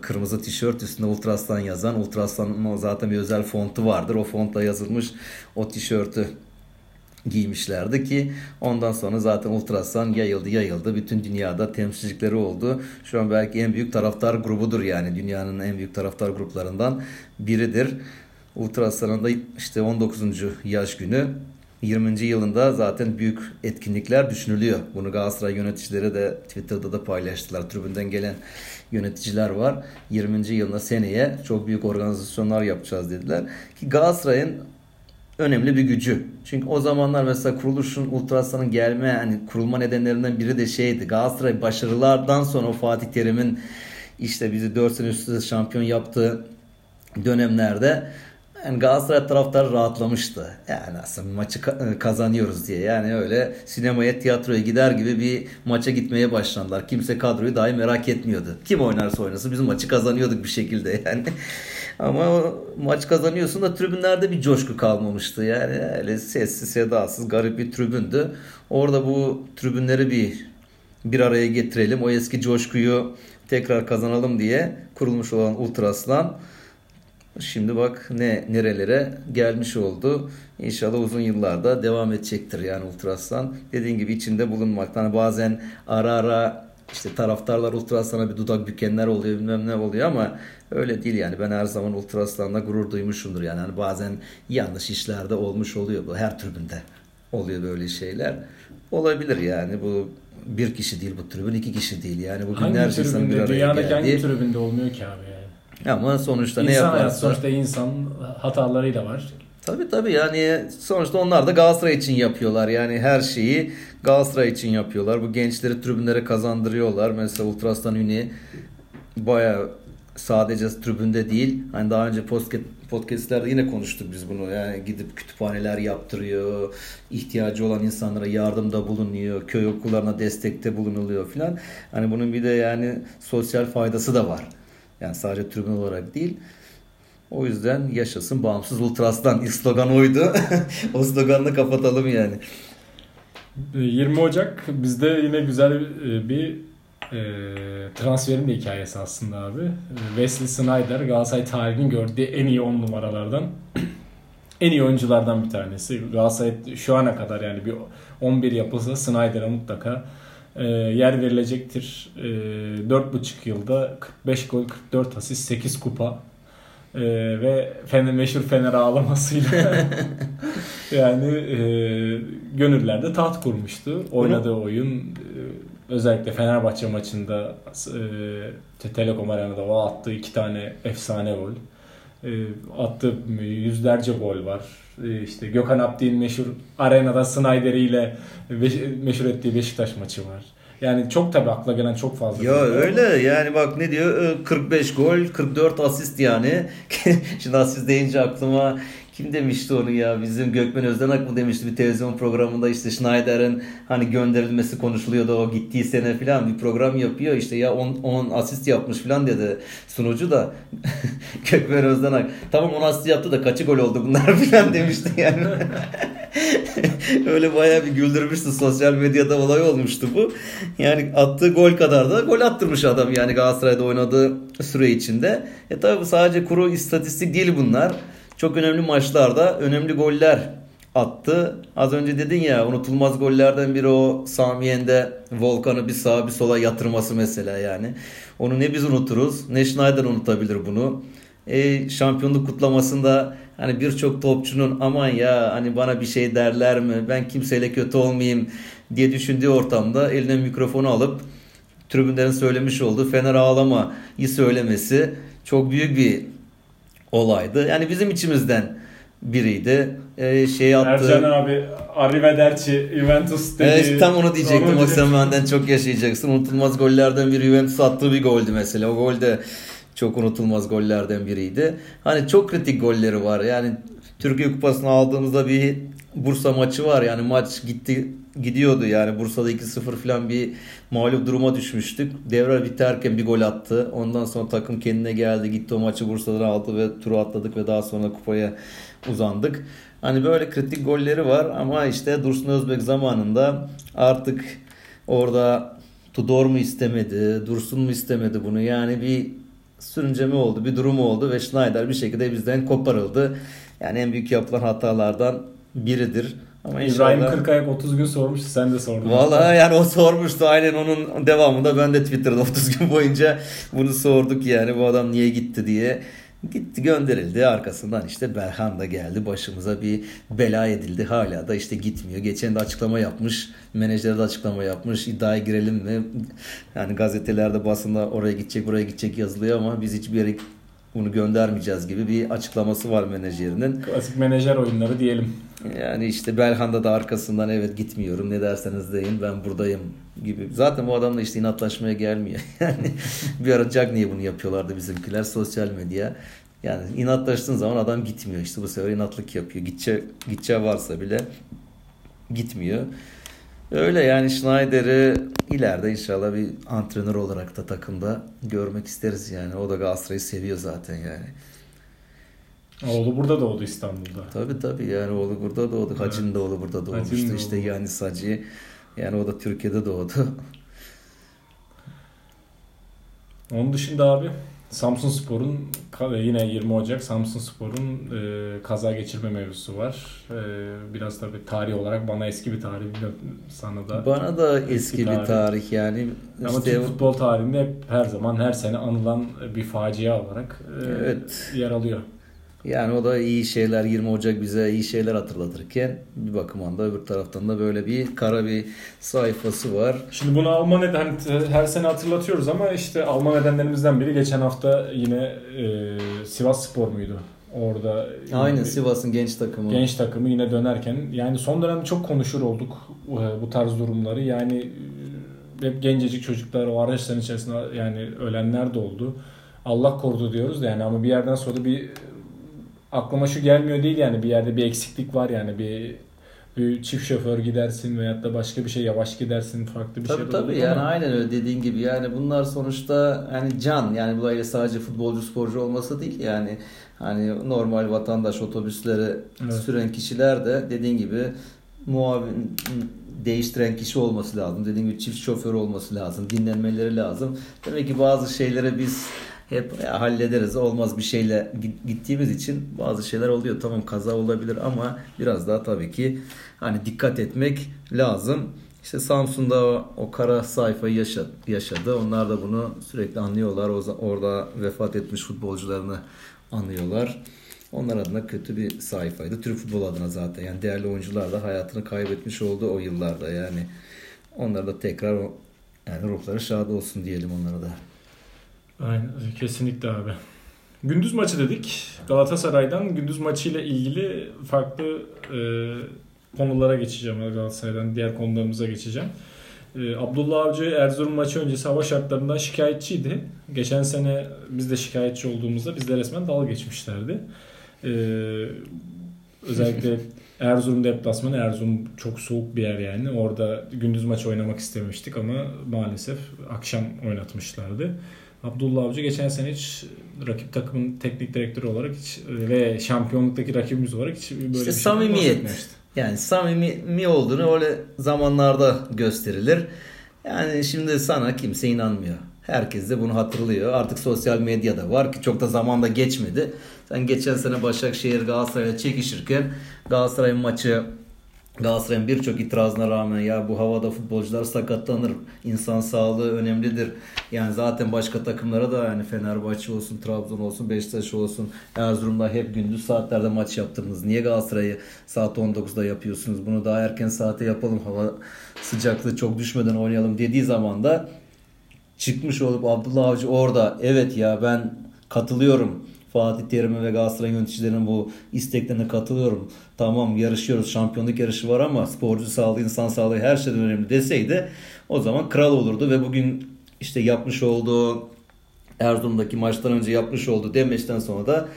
kırmızı tişört üstünde Ultraslan yazan Ultraslan'ın zaten bir özel fontu vardır. O fontta yazılmış o tişörtü giymişlerdi ki ondan sonra zaten Ultrasan yayıldı yayıldı. Bütün dünyada temsilcilikleri oldu. Şu an belki en büyük taraftar grubudur yani dünyanın en büyük taraftar gruplarından biridir. Ultrasan'ın da işte 19. yaş günü 20. yılında zaten büyük etkinlikler düşünülüyor. Bunu Galatasaray yöneticileri de Twitter'da da paylaştılar. Tribünden gelen yöneticiler var. 20. yılında seneye çok büyük organizasyonlar yapacağız dediler. Ki Galatasaray'ın önemli bir gücü. Çünkü o zamanlar mesela kuruluşun Ultrasan'ın gelme hani kurulma nedenlerinden biri de şeydi. Galatasaray başarılardan sonra o Fatih Terim'in işte bizi 4 sene üst üste şampiyon yaptığı dönemlerde yani Galatasaray taraftarı rahatlamıştı. Yani aslında maçı kazanıyoruz diye. Yani öyle sinemaya, tiyatroya gider gibi bir maça gitmeye başlandılar. Kimse kadroyu dahi merak etmiyordu. Kim oynarsa oynasın biz maçı kazanıyorduk bir şekilde yani. Ama maç kazanıyorsun da tribünlerde bir coşku kalmamıştı. Yani öyle sessiz sedasız garip bir tribündü. Orada bu tribünleri bir bir araya getirelim. O eski coşkuyu tekrar kazanalım diye kurulmuş olan Ultraslan şimdi bak ne nerelere gelmiş oldu. İnşallah uzun yıllarda devam edecektir yani Ultraslan. Dediğim gibi içinde bulunmaktan bazen ara ara işte taraftarlar Ultraslan'a bir dudak bükenler oluyor bilmem ne oluyor ama öyle değil yani. Ben her zaman Ultraslan'la gurur duymuşumdur yani. Hani bazen yanlış işlerde olmuş oluyor bu her tribünde oluyor böyle şeyler. Olabilir yani bu bir kişi değil bu tribün iki kişi değil yani bu binlerce insan bir araya Dünyadaki geldi. hangi tribünde olmuyor ki abi yani. Ama sonuçta insan ne yaparsa. Hayat, sonuçta insan hatalarıyla var. Tabii tabii yani sonuçta onlar da Galatasaray için yapıyorlar. Yani her şeyi Galatasaray için yapıyorlar. Bu gençleri tribünlere kazandırıyorlar. Mesela Ultras'tan Üni baya sadece tribünde değil. Hani daha önce podcast, podcastlerde yine konuştuk biz bunu. Yani gidip kütüphaneler yaptırıyor. ihtiyacı olan insanlara yardımda bulunuyor. Köy okullarına destekte bulunuluyor filan. Hani bunun bir de yani sosyal faydası da var. Yani sadece tribün olarak değil. O yüzden yaşasın bağımsız ultrastan ilk slogan oydu. o sloganla kapatalım yani. 20 Ocak bizde yine güzel e, bir e, transferin de hikayesi aslında abi. E, Wesley Snyder Galatasaray tarihinin gördüğü en iyi 10 numaralardan en iyi oyunculardan bir tanesi. Galatasaray şu ana kadar yani bir 11 yapılsa Snyder'a mutlaka e, yer verilecektir. E, 4,5 yılda 45 gol, 44 asist, 8 kupa ee, ve Fener, meşhur Fener ağlamasıyla Yani e, gönüllerde taht kurmuştu. Oynadığı oyun e, özellikle Fenerbahçe maçında e, Telekom Arena'da o attığı iki tane efsane gol. E, attığı yüzlerce gol var. E, işte Gökhan Abdi'nin meşhur arenada Snyder ile meşhur ettiği Beşiktaş maçı var. Yani çok tabii akla gelen çok fazla. Ya öyle var. yani bak ne diyor 45 gol 44 asist yani. Şimdi asist deyince aklıma kim demişti onu ya? Bizim Gökmen Özdenak mı demişti bir televizyon programında işte Schneider'in hani gönderilmesi konuşuluyordu o gittiği sene falan bir program yapıyor işte ya 10 asist yapmış falan dedi sunucu da Gökmen Özdenak tamam 10 asist yaptı da kaçı gol oldu bunlar falan demişti yani. Öyle bayağı bir güldürmüştü sosyal medyada olay olmuştu bu. Yani attığı gol kadar da gol attırmış adam yani Galatasaray'da oynadığı süre içinde. E tabi sadece kuru istatistik değil bunlar çok önemli maçlarda önemli goller attı. Az önce dedin ya unutulmaz gollerden biri o Samiyen'de Volkan'ı bir sağa bir sola yatırması mesela yani. Onu ne biz unuturuz ne Schneider unutabilir bunu. E, şampiyonluk kutlamasında hani birçok topçunun aman ya hani bana bir şey derler mi ben kimseyle kötü olmayayım diye düşündüğü ortamda eline mikrofonu alıp tribünlerin söylemiş olduğu Fener ağlamayı söylemesi çok büyük bir olaydı. Yani bizim içimizden biriydi. Ee, şey attı. Ercan abi Arrivederci Juventus dedi. Evet, tam onu diyecektim. O sen benden çok yaşayacaksın. Unutulmaz gollerden biri Juventus attığı bir goldü mesela. O gol de çok unutulmaz gollerden biriydi. Hani çok kritik golleri var. Yani Türkiye Kupası'nı aldığımızda bir Bursa maçı var. Yani maç gitti gidiyordu yani Bursa'da 2-0 falan bir mağlup duruma düşmüştük. Devre biterken bir gol attı. Ondan sonra takım kendine geldi. Gitti o maçı Bursa'dan aldı ve turu atladık ve daha sonra kupaya uzandık. Hani böyle kritik golleri var ama işte Dursun Özbek zamanında artık orada Tudor mu istemedi, Dursun mu istemedi bunu yani bir sürünceme oldu, bir durum oldu ve Schneider bir şekilde bizden koparıldı. Yani en büyük yapılan hatalardan biridir. Ama İbrahim inşallah... Kırkayak 30 gün sormuştu sen de sordun. Valla yani o sormuştu aynen onun devamında ben de Twitter'da 30 gün boyunca bunu sorduk yani bu adam niye gitti diye. Gitti gönderildi arkasından işte Berhan da geldi başımıza bir bela edildi hala da işte gitmiyor. Geçen de açıklama yapmış menajer de açıklama yapmış iddiaya girelim mi? Yani gazetelerde basında oraya gidecek buraya gidecek yazılıyor ama biz hiçbir yere bunu göndermeyeceğiz gibi bir açıklaması var menajerinin. Klasik menajer oyunları diyelim. Yani işte Belhanda da arkasından evet gitmiyorum ne derseniz deyin ben buradayım gibi. Zaten bu adamla işte inatlaşmaya gelmiyor. Yani bir ara Cagney'e bunu yapıyorlardı bizimkiler sosyal medya. Yani inatlaştığın zaman adam gitmiyor. İşte bu sefer inatlık yapıyor. Gidece, gideceği varsa bile gitmiyor. Öyle yani Schneider'i ileride inşallah bir antrenör olarak da takımda görmek isteriz yani. O da Galatasaray'ı seviyor zaten yani. Oğlu burada doğdu İstanbul'da. Tabi tabi yani oğlu burada doğdu. Evet. Hacı'nın da oğlu burada doğmuştu. Hacı'nın işte yani Hacı. Yani o da Türkiye'de doğdu. Onun dışında abi Samsun Spor'un yine 20 Ocak Samsun Spor'un e, kaza geçirme mevzusu var. E, biraz tabii tarih olarak bana eski bir tarih sana da. Bana da eski, eski bir tarih, tarih yani. Ama işte... Türk futbol tarihinde hep her zaman her sene anılan bir facia olarak e, evet. yer alıyor. Yani o da iyi şeyler 20 Ocak bize iyi şeyler hatırlatırken bir bakımdan da öbür taraftan da böyle bir kara bir sayfası var. Şimdi bunu alma neden hani her sene hatırlatıyoruz ama işte alma nedenlerimizden biri geçen hafta yine e, Sivas Spor muydu? Orada Aynen Sivas'ın genç takımı. Genç takımı yine dönerken yani son dönemde çok konuşur olduk e, bu tarz durumları. Yani e, hep gencecik çocuklar o araçların içerisinde yani ölenler de oldu. Allah korudu diyoruz da yani ama bir yerden sonra bir aklıma şu gelmiyor değil yani bir yerde bir eksiklik var yani bir bir çift şoför gidersin veyahut da başka bir şey yavaş gidersin farklı bir tabii, şey tabii tabii yani ama. aynen öyle dediğin gibi yani bunlar sonuçta yani can yani bu sadece futbolcu sporcu olması değil yani hani normal vatandaş otobüsleri evet. süren kişiler de dediğin gibi muavin değiştiren kişi olması lazım. Dediğim gibi çift şoför olması lazım. Dinlenmeleri lazım. Demek ki bazı şeylere biz hep ya, hallederiz olmaz bir şeyle gittiğimiz için bazı şeyler oluyor. Tamam kaza olabilir ama biraz daha tabii ki hani dikkat etmek lazım. İşte Samsun'da o, o kara sayfayı yaşadı, yaşadı. Onlar da bunu sürekli anlıyorlar. O, orada vefat etmiş futbolcularını anlıyorlar. onlar adına kötü bir sayfaydı. Türk futbol adına zaten. Yani değerli oyuncular da hayatını kaybetmiş oldu o yıllarda. Yani onlara da tekrar yani ruhları şad olsun diyelim onlara da. Aynen kesinlikle abi. Gündüz maçı dedik. Galatasaray'dan gündüz maçıyla ilgili farklı e, konulara geçeceğim. Galatasaray'dan diğer konularımıza geçeceğim. E, Abdullah Avcı Erzurum maçı öncesi hava şartlarından şikayetçiydi. Geçen sene biz de şikayetçi olduğumuzda bizde resmen dalga geçmişlerdi. E, özellikle Erzurum deplasmanı. Erzurum çok soğuk bir yer yani. Orada gündüz maçı oynamak istemiştik ama maalesef akşam oynatmışlardı. Abdullah Avcı geçen sene hiç rakip takımın teknik direktörü olarak hiç ve şampiyonluktaki rakibimiz olarak hiç böyle işte bir şey samimiyet. Yani samimi olduğunu öyle zamanlarda gösterilir. Yani şimdi sana kimse inanmıyor. Herkes de bunu hatırlıyor. Artık sosyal medyada var ki çok da zamanda geçmedi. Sen geçen sene Başakşehir Galatasaray'la çekişirken Galatasaray maçı Galatasaray'ın birçok itirazına rağmen ya bu havada futbolcular sakatlanır. İnsan sağlığı önemlidir. Yani zaten başka takımlara da yani Fenerbahçe olsun, Trabzon olsun, Beşiktaş olsun, Erzurum'da hep gündüz saatlerde maç yaptınız. Niye Galatasaray'ı saat 19'da yapıyorsunuz? Bunu daha erken saate yapalım. Hava sıcaklığı çok düşmeden oynayalım dediği zaman da çıkmış olup Abdullah Avcı orada evet ya ben katılıyorum Fatih Terim'e ve Galatasaray yöneticilerinin bu isteklerine katılıyorum. Tamam yarışıyoruz şampiyonluk yarışı var ama sporcu sağlığı insan sağlığı her şeyden önemli deseydi o zaman kral olurdu ve bugün işte yapmış olduğu Erzurum'daki maçtan önce yapmış olduğu demeçten sonra da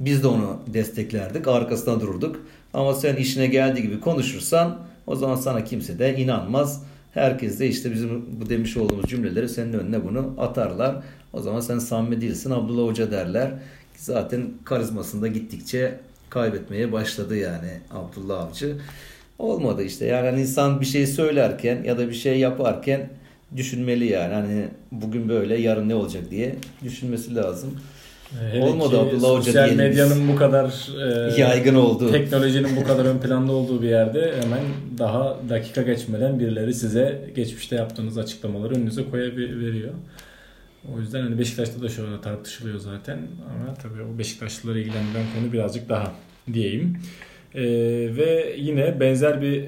biz de onu desteklerdik. Arkasında dururduk. Ama sen işine geldiği gibi konuşursan o zaman sana kimse de inanmaz. Herkes de işte bizim bu demiş olduğumuz cümleleri senin önüne bunu atarlar. O zaman sen samimi değilsin Abdullah Hoca derler. Zaten karizmasında gittikçe kaybetmeye başladı yani Abdullah Avcı. Olmadı işte yani hani insan bir şey söylerken ya da bir şey yaparken düşünmeli yani. Hani bugün böyle yarın ne olacak diye düşünmesi lazım. Hele Olmadı Abdullah Hoca Sosyal medyanın bu kadar e, Yaygın olduğu. teknolojinin bu kadar ön planda olduğu bir yerde hemen daha dakika geçmeden birileri size geçmişte yaptığınız açıklamaları önünüze koyabiliyor. O yüzden hani Beşiktaş'ta da şu anda tartışılıyor zaten ama tabii o Beşiktaşlıları ilgilendiren konu birazcık daha diyeyim. Ee, ve yine benzer bir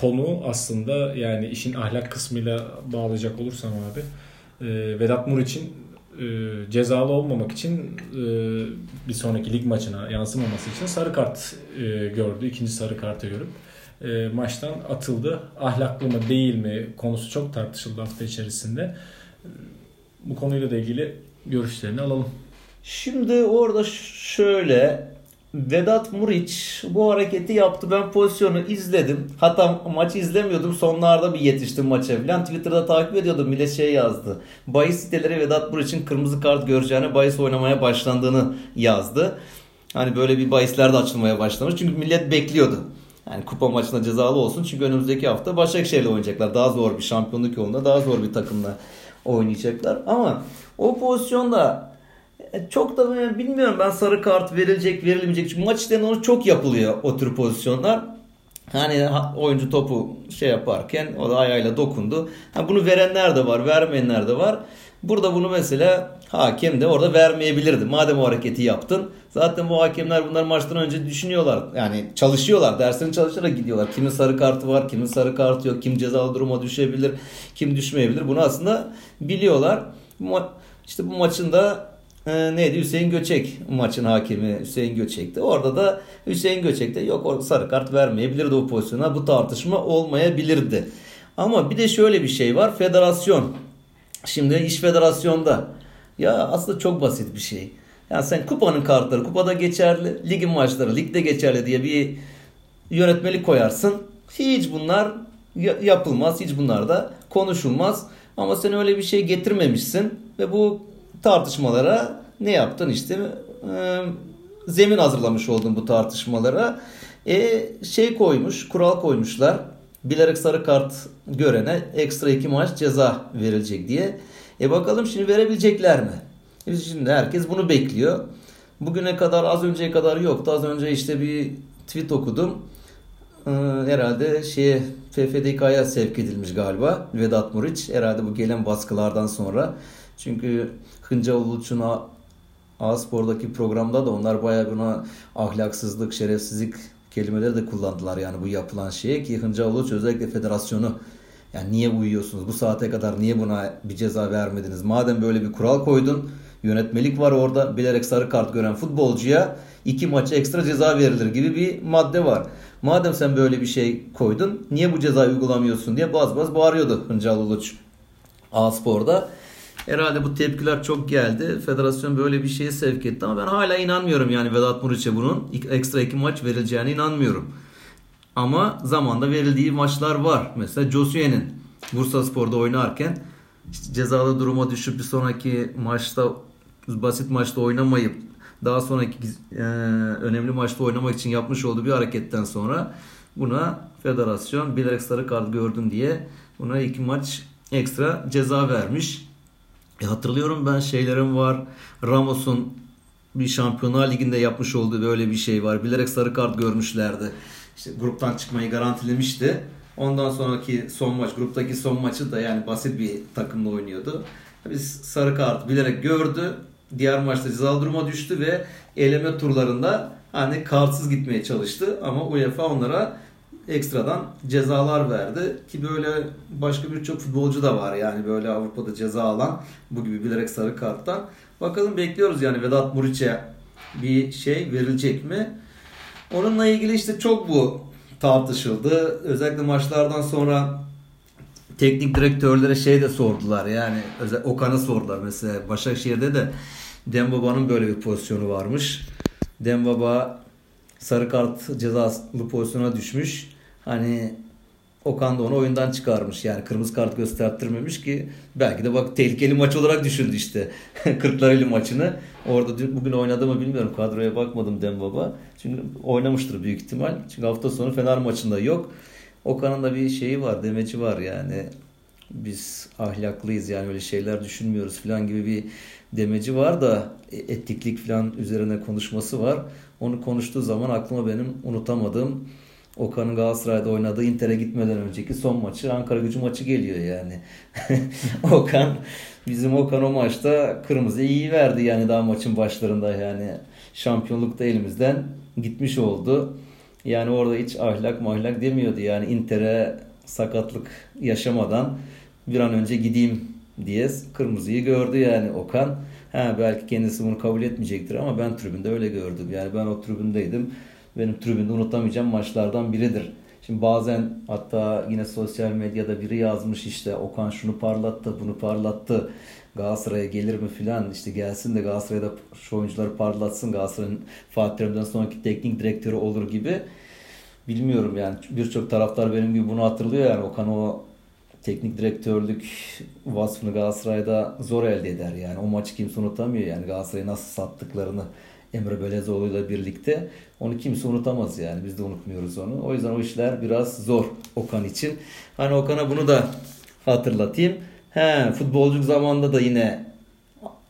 konu aslında yani işin ahlak kısmıyla bağlayacak olursam abi e, Vedat Muriç'in e, cezalı olmamak için e, bir sonraki lig maçına yansımaması için sarı kart e, gördü. ikinci sarı kartı görüp e, maçtan atıldı. Ahlaklı mı değil mi konusu çok tartışıldı hafta içerisinde. Bu konuyla da ilgili görüşlerini alalım. Şimdi orada şöyle Vedat Muriç bu hareketi yaptı. Ben pozisyonu izledim. Hatta maçı izlemiyordum. Sonlarda bir yetiştim maça falan. Twitter'da takip ediyordum. Millet şey yazdı. Bayis siteleri Vedat Muriç'in kırmızı kart göreceğini, bahis oynamaya başlandığını yazdı. Hani böyle bir bahisler de açılmaya başlamış. Çünkü millet bekliyordu. Yani kupa maçında cezalı olsun. Çünkü önümüzdeki hafta Başakşehir'le oynayacaklar. Daha zor bir şampiyonluk yolunda daha zor bir takımla oynayacaklar. Ama o pozisyonda e, çok da bilmiyorum ben sarı kart verilecek verilmeyecek. Çünkü maç içlerinde onu çok yapılıyor o tür pozisyonlar. Hani oyuncu topu şey yaparken o da ayağıyla dokundu. Ha, bunu verenler de var, vermeyenler de var. Burada bunu mesela hakem de orada vermeyebilirdi. Madem o hareketi yaptın. Zaten bu hakemler bunlar maçtan önce düşünüyorlar. Yani çalışıyorlar. Derslerini çalışarak gidiyorlar. Kimin sarı kartı var, kimin sarı kartı yok, kim cezalı duruma düşebilir, kim düşmeyebilir. Bunu aslında biliyorlar. İşte bu maçın da e, neydi Hüseyin Göçek maçın hakemi Hüseyin Göçek'ti. Orada da Hüseyin Göçek de yok sarı kart vermeyebilirdi o pozisyona. Bu tartışma olmayabilirdi. Ama bir de şöyle bir şey var. Federasyon. Şimdi iş federasyonda. Ya aslında çok basit bir şey. Yani sen kupanın kartları kupada geçerli, ligin maçları ligde geçerli diye bir yönetmelik koyarsın. Hiç bunlar yapılmaz. Hiç bunlar da konuşulmaz. Ama sen öyle bir şey getirmemişsin ve bu tartışmalara ne yaptın işte zemin hazırlamış oldun bu tartışmalara. E, şey koymuş, kural koymuşlar. Bilerek sarı kart görene ekstra iki maç ceza verilecek diye. E bakalım şimdi verebilecekler mi? E şimdi herkes bunu bekliyor. Bugüne kadar az önceye kadar yoktu. Az önce işte bir tweet okudum. Ee, herhalde şeye FFDK'ya sevk edilmiş galiba Vedat Muriç. Herhalde bu gelen baskılardan sonra. Çünkü Hınca Uluç'un A-Spor'daki programda da onlar bayağı buna ahlaksızlık, şerefsizlik kelimeleri de kullandılar yani bu yapılan şeye ki Hıncal Uluç özellikle federasyonu yani niye uyuyorsunuz bu saate kadar niye buna bir ceza vermediniz madem böyle bir kural koydun yönetmelik var orada bilerek sarı kart gören futbolcuya iki maç ekstra ceza verilir gibi bir madde var. Madem sen böyle bir şey koydun niye bu cezayı uygulamıyorsun diye baz baz bağırıyordu Hıncal Uluç A-Spor'da. Herhalde bu tepkiler çok geldi. Federasyon böyle bir şeye sevk etti ama ben hala inanmıyorum yani Vedat Muriç'e bunun ekstra iki maç verileceğine inanmıyorum. Ama zamanda verildiği maçlar var. Mesela Josue'nin Bursa Spor'da oynarken işte cezalı duruma düşüp bir sonraki maçta basit maçta oynamayıp daha sonraki e, önemli maçta oynamak için yapmış olduğu bir hareketten sonra buna federasyon bilerek sarı kart gördün diye buna iki maç ekstra ceza vermiş. E hatırlıyorum ben şeylerim var. Ramos'un bir Şampiyonlar Ligi'nde yapmış olduğu böyle bir şey var. Bilerek sarı kart görmüşlerdi. İşte gruptan çıkmayı garantilemişti. Ondan sonraki son maç, gruptaki son maçı da yani basit bir takımla oynuyordu. Biz sarı kart bilerek gördü. Diğer maçta cezalı duruma düştü ve eleme turlarında hani kartsız gitmeye çalıştı ama UEFA onlara ekstradan cezalar verdi ki böyle başka birçok futbolcu da var yani böyle Avrupa'da ceza alan bu gibi bilerek sarı karttan. Bakalım bekliyoruz yani Vedat Muriç'e bir şey verilecek mi? Onunla ilgili işte çok bu tartışıldı. Özellikle maçlardan sonra teknik direktörlere şey de sordular yani özel Okan'a sordular mesela Başakşehir'de de Dembaba'nın böyle bir pozisyonu varmış. Dembaba sarı kart cezalı pozisyona düşmüş. Hani Okan da onu oyundan çıkarmış. Yani kırmızı kart göstertirmemiş ki belki de bak tehlikeli maç olarak düşündü işte. Kırklareli maçını. Orada dün, bugün oynadı mı bilmiyorum. Kadroya bakmadım Dembaba. Çünkü oynamıştır büyük ihtimal. Çünkü hafta sonu Fener maçında yok. Okan'ın da bir şeyi var, demeci var yani. Biz ahlaklıyız yani öyle şeyler düşünmüyoruz falan gibi bir demeci var da e, etiklik falan üzerine konuşması var. Onu konuştuğu zaman aklıma benim unutamadığım Okan'ın Galatasaray'da oynadığı Inter'e gitmeden önceki son maçı Ankara gücü maçı geliyor yani. Okan bizim Okan o maçta kırmızı iyi verdi yani daha maçın başlarında yani şampiyonlukta elimizden gitmiş oldu. Yani orada hiç ahlak mahlak demiyordu yani Inter'e sakatlık yaşamadan bir an önce gideyim diye kırmızıyı gördü yani Okan. Ha, belki kendisi bunu kabul etmeyecektir ama ben tribünde öyle gördüm. Yani ben o tribündeydim benim tribünde unutamayacağım maçlardan biridir. Şimdi bazen hatta yine sosyal medyada biri yazmış işte Okan şunu parlattı, bunu parlattı. Galatasaray'a gelir mi filan işte gelsin de Galatasaray'da şu oyuncuları parlatsın Galatasaray'ın Fatih Terim'den sonraki teknik direktörü olur gibi. Bilmiyorum yani birçok taraftar benim gibi bunu hatırlıyor yani Okan o teknik direktörlük vasfını Galatasaray'da zor elde eder yani. O maçı kimse unutamıyor yani Galatasaray'ı nasıl sattıklarını Emre Belezoğlu ile birlikte. Onu kimse unutamaz yani. Biz de unutmuyoruz onu. O yüzden o işler biraz zor Okan için. Hani Okan'a bunu da hatırlatayım. He, futbolculuk zamanında da yine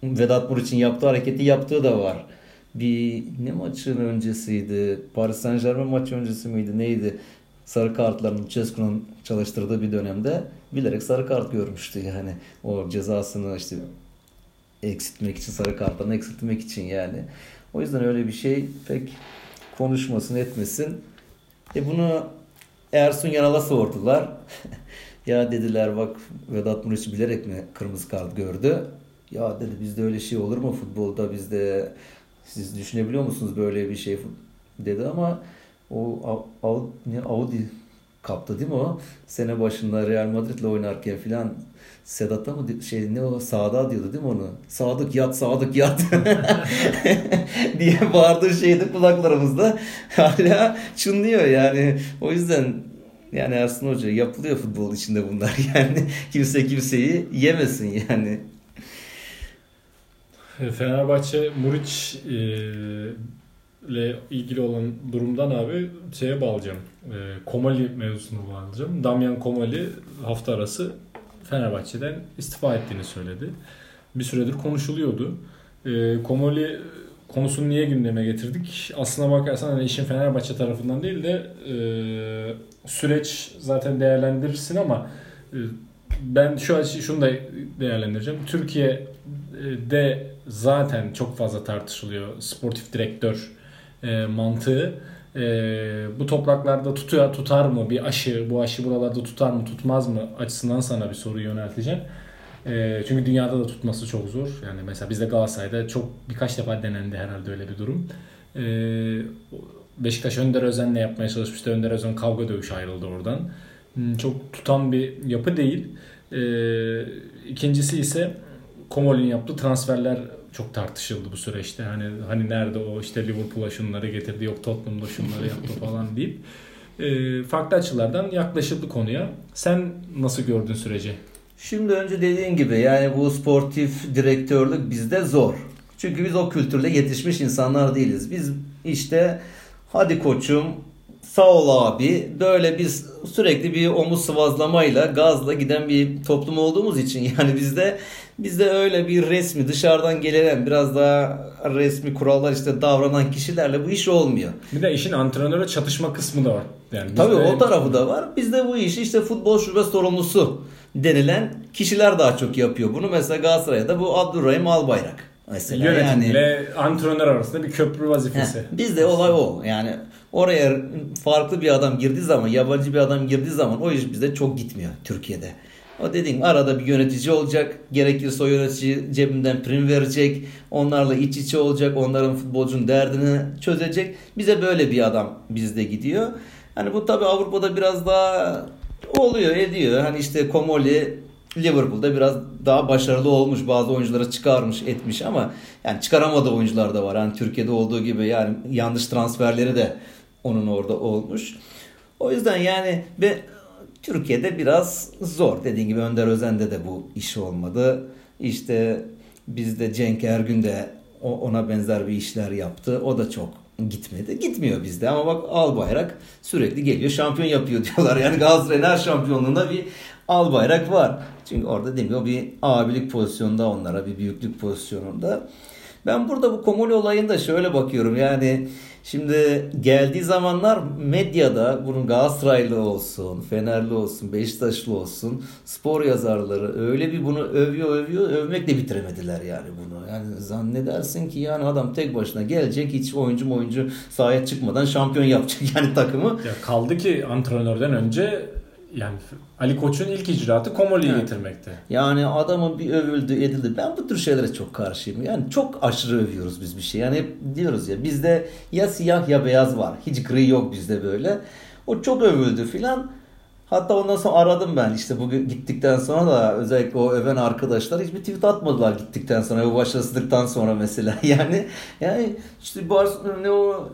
Vedat Mur için yaptığı hareketi yaptığı da var. Bir ne maçın öncesiydi? Paris Saint Germain maçı öncesi miydi? Neydi? Sarı kartların Cesco'nun çalıştırdığı bir dönemde bilerek sarı kart görmüştü yani. O cezasını işte eksiltmek için sarı karttan eksiltmek için yani. O yüzden öyle bir şey pek konuşmasın etmesin. E bunu Ersun Yanal'a sordular. ya dediler bak Vedat Muriç'i bilerek mi kırmızı kart gördü? Ya dedi bizde öyle şey olur mu futbolda bizde siz düşünebiliyor musunuz böyle bir şey dedi ama o Audi kaptı değil mi o? Sene başında Real Madrid'le oynarken filan Sedat'ta mı şey ne o sağda diyordu değil mi onu? Sadık yat Sadık yat diye bağırdığı şeydi kulaklarımızda hala çınlıyor yani. O yüzden yani Ersun Hoca yapılıyor futbol içinde bunlar yani kimse kimseyi yemesin yani. Fenerbahçe Muriç e, ile ilgili olan durumdan abi şeye bağlayacağım. E, Komali mevzusunu bağlayacağım. Damyan Komali hafta arası Fenerbahçe'den istifa ettiğini söyledi. Bir süredir konuşuluyordu. E, Komali konusunu niye gündeme getirdik? Aslına bakarsan hani işin Fenerbahçe tarafından değil de e, süreç zaten değerlendirirsin ama e, ben şu an şunu da değerlendireceğim. Türkiye de zaten çok fazla tartışılıyor sportif direktör e, mantığı. E, bu topraklarda tutuyor, tutar mı bir aşı, bu aşı buralarda tutar mı tutmaz mı açısından sana bir soru yönelteceğim. E, çünkü dünyada da tutması çok zor. Yani mesela bizde Galatasaray'da çok birkaç defa denendi herhalde öyle bir durum. E, Beşiktaş Önder Özen'le yapmaya çalışmıştı. Önder Özen kavga dövüş ayrıldı oradan. Hmm, çok tutan bir yapı değil. E, ikincisi ise Komol'ün yaptığı transferler çok tartışıldı bu süreçte. Hani hani nerede o işte Liverpool'a şunları getirdi yok Tottenham'da şunları yaptı falan deyip e, farklı açılardan yaklaşıldı konuya. Sen nasıl gördün süreci? Şimdi önce dediğin gibi yani bu sportif direktörlük bizde zor. Çünkü biz o kültürle yetişmiş insanlar değiliz. Biz işte hadi koçum sağ ol abi böyle biz sürekli bir omuz sıvazlamayla gazla giden bir toplum olduğumuz için yani bizde bizde öyle bir resmi dışarıdan gelen biraz daha resmi kurallar işte davranan kişilerle bu iş olmuyor. Bir de işin antrenöre çatışma kısmı da var. Yani Tabii o tarafı da var. Bizde bu işi işte futbol şube sorumlusu denilen kişiler daha çok yapıyor. Bunu mesela Galatasaray'da bu Abdurrahim Albayrak. Mesela Yönetimle yani, antrenör arasında bir köprü vazifesi. Bizde olay o. Yani oraya farklı bir adam girdiği zaman, yabancı bir adam girdiği zaman o iş bizde çok gitmiyor Türkiye'de. O dediğim arada bir yönetici olacak. Gerekirse o yönetici cebinden prim verecek. Onlarla iç içe olacak. Onların futbolcunun derdini çözecek. Bize böyle bir adam bizde gidiyor. Hani bu tabi Avrupa'da biraz daha oluyor ediyor. Hani işte Komoli Liverpool'da biraz daha başarılı olmuş. Bazı oyuncuları çıkarmış etmiş ama yani çıkaramadığı oyuncular da var. Hani Türkiye'de olduğu gibi yani yanlış transferleri de onun orada olmuş. O yüzden yani ve Türkiye'de biraz zor. Dediğim gibi Önder Özen'de de bu iş olmadı. İşte bizde Cenk Ergün de ona benzer bir işler yaptı. O da çok gitmedi. Gitmiyor bizde ama bak Albayrak sürekli geliyor şampiyon yapıyor diyorlar. Yani Galatasaray'ın her şampiyonluğunda bir Albayrak var. Çünkü orada değil mi o bir abilik pozisyonunda onlara bir büyüklük pozisyonunda. Ben burada bu Komoli olayında şöyle bakıyorum yani Şimdi geldiği zamanlar medyada bunun Galatasaraylı olsun, Fenerli olsun, Beşiktaşlı olsun spor yazarları öyle bir bunu övüyor övüyor övmekle bitiremediler yani bunu. Yani zannedersin ki yani adam tek başına gelecek hiç oyuncu oyuncu sahaya çıkmadan şampiyon yapacak yani takımı. Ya kaldı ki antrenörden önce yani Ali Koç'un ilk icraatı Komoli'yi evet. getirmekte. Yani adamın bir övüldü edildi. Ben bu tür şeylere çok karşıyım. Yani çok aşırı övüyoruz biz bir şey. Yani hep diyoruz ya bizde ya siyah ya beyaz var. Hiç gri yok bizde böyle. O çok övüldü filan. Hatta ondan sonra aradım ben işte bugün gittikten sonra da özellikle o öven arkadaşlar hiçbir tweet atmadılar gittikten sonra o başarısızlıktan sonra mesela. Yani yani işte Bar ne o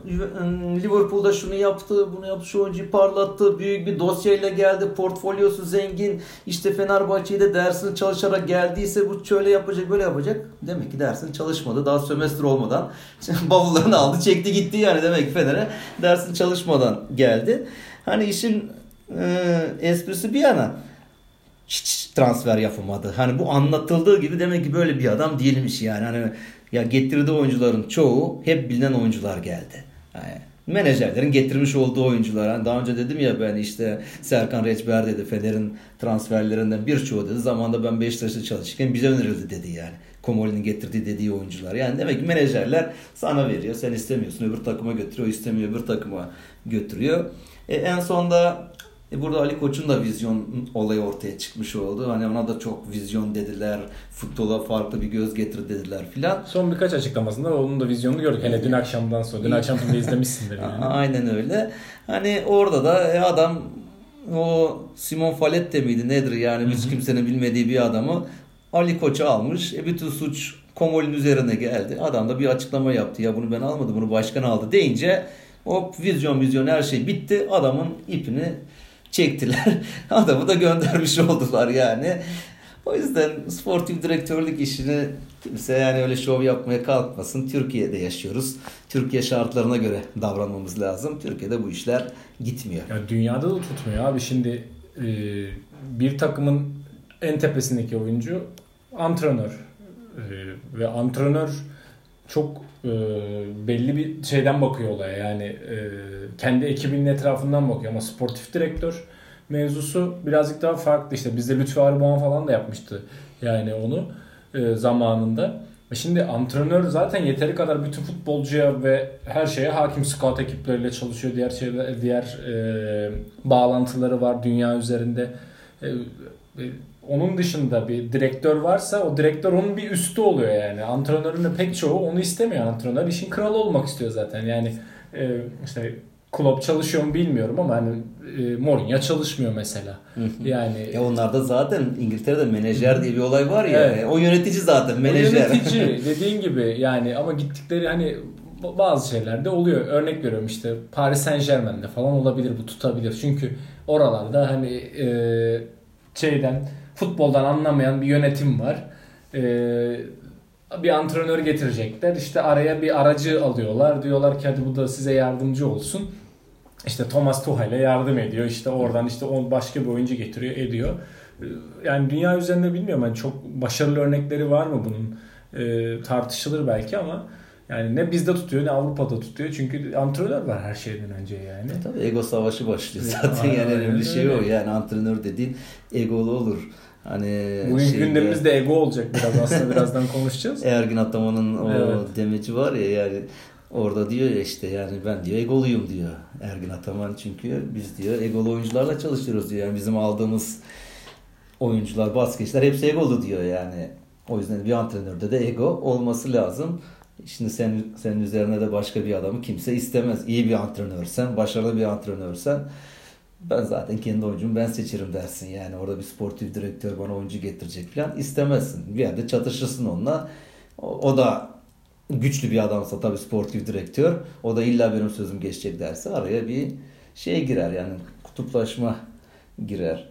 Liverpool'da şunu yaptı bunu yaptı şu oyuncuyu parlattı büyük bir dosyayla geldi portfolyosu zengin işte Fenerbahçe'yi de dersini çalışarak geldiyse bu şöyle yapacak böyle yapacak. Demek ki dersini çalışmadı daha sömestr olmadan bavullarını aldı çekti gitti yani. Demek Fener'e dersini çalışmadan geldi. Hani işin e, esprisi bir yana hiç transfer yapılmadı. Hani bu anlatıldığı gibi demek ki böyle bir adam değilmiş yani. Hani ya getirdiği oyuncuların çoğu hep bilinen oyuncular geldi. Yani menajerlerin getirmiş olduğu oyuncular. Hani daha önce dedim ya ben işte Serkan Reçber dedi Fener'in transferlerinden birçoğu dedi. Zamanında ben Beşiktaş'ta çalışırken bize önerildi dedi yani. Komoli'nin getirdiği dediği oyuncular. Yani demek ki menajerler sana veriyor. Sen istemiyorsun. Öbür takıma götürüyor. istemiyor. Öbür takıma götürüyor. E, en sonda e burada Ali Koç'un da vizyon olayı ortaya çıkmış oldu. Hani ona da çok vizyon dediler. Futbola farklı bir göz getir dediler filan. Son birkaç açıklamasında onun da vizyonunu gördük. Hele dün akşamdan sonra. Dün akşam da izlemişsindir yani. Aynen öyle. Hani orada da e, adam o Simon Falette miydi nedir yani hiç kimsenin bilmediği bir adamı Ali Koç'u almış. E bütün suç Komol'ün üzerine geldi. Adam da bir açıklama yaptı. Ya bunu ben almadım bunu başkan aldı deyince o vizyon vizyon her şey bitti. Adamın ipini çektiler. Adamı da göndermiş oldular yani. O yüzden sportif direktörlük işini kimse yani öyle şov yapmaya kalkmasın. Türkiye'de yaşıyoruz. Türkiye şartlarına göre davranmamız lazım. Türkiye'de bu işler gitmiyor. Ya dünyada da tutmuyor abi. Şimdi e, bir takımın en tepesindeki oyuncu antrenör. E, ve antrenör çok e, belli bir şeyden bakıyor olaya. Yani e, kendi ekibinin etrafından bakıyor ama sportif direktör mevzusu birazcık daha farklı. İşte bizde Lütfü Arıboğan falan da yapmıştı yani onu. e, zamanında. E Şimdi antrenör zaten yeteri kadar bütün futbolcuya ve her şeye hakim scout ekipleriyle çalışıyor. Diğer şeyler, diğer e, bağlantıları var dünya üzerinde. E, e, onun dışında bir direktör varsa o direktör onun bir üstü oluyor yani. Antrenörün de pek çoğu onu istemiyor antrenör. işin kralı olmak istiyor zaten. Yani e, işte Klopp çalışıyor mu bilmiyorum ama hani e, Mourinho çalışmıyor mesela. Yani Ya onlar da zaten İngiltere'de menajer diye bir olay var ya. Evet. O yönetici zaten O menajer. Yönetici dediğin gibi yani ama gittikleri hani bazı şeylerde oluyor. Örnek veriyorum işte Paris Saint Germain'de falan olabilir bu tutabilir. Çünkü oralarda hani e, şeyden futboldan anlamayan bir yönetim var. E, bir antrenör getirecekler. İşte araya bir aracı alıyorlar. Diyorlar ki hadi bu da size yardımcı olsun. İşte Thomas Tuchel'e yardım ediyor. İşte oradan işte on başka bir oyuncu getiriyor, ediyor. Ee, Yani dünya üzerinde bilmiyorum hani çok başarılı örnekleri var mı bunun? Ee, tartışılır belki ama yani ne bizde tutuyor ne Avrupa'da tutuyor. Çünkü antrenör var her şeyden önce yani. Tabii ego savaşı başlıyor zaten yani aynen önemli şey o yani antrenör dediğin egolu olur. Hani Bugün şeyde- gündemimizde ego olacak biraz aslında birazdan konuşacağız. Ergin Ataman'ın o Evet. demeci var ya yani orada diyor ya işte yani ben diyor egoluyum diyor Ergin Ataman çünkü biz diyor egolu oyuncularla çalışıyoruz diyor. Yani bizim aldığımız oyuncular, basketçiler hepsi egolu diyor yani. O yüzden bir antrenörde de ego olması lazım. Şimdi sen senin üzerine de başka bir adamı kimse istemez. İyi bir antrenörsen, başarılı bir antrenörsen ben zaten kendi oyuncumu ben seçerim dersin. Yani orada bir sportif direktör bana oyuncu getirecek falan istemezsin. Bir yerde çatışırsın onunla. O, o da güçlü bir adamsa tabii sportif direktör. O da illa benim sözüm geçecek derse araya bir şey girer yani kutuplaşma girer.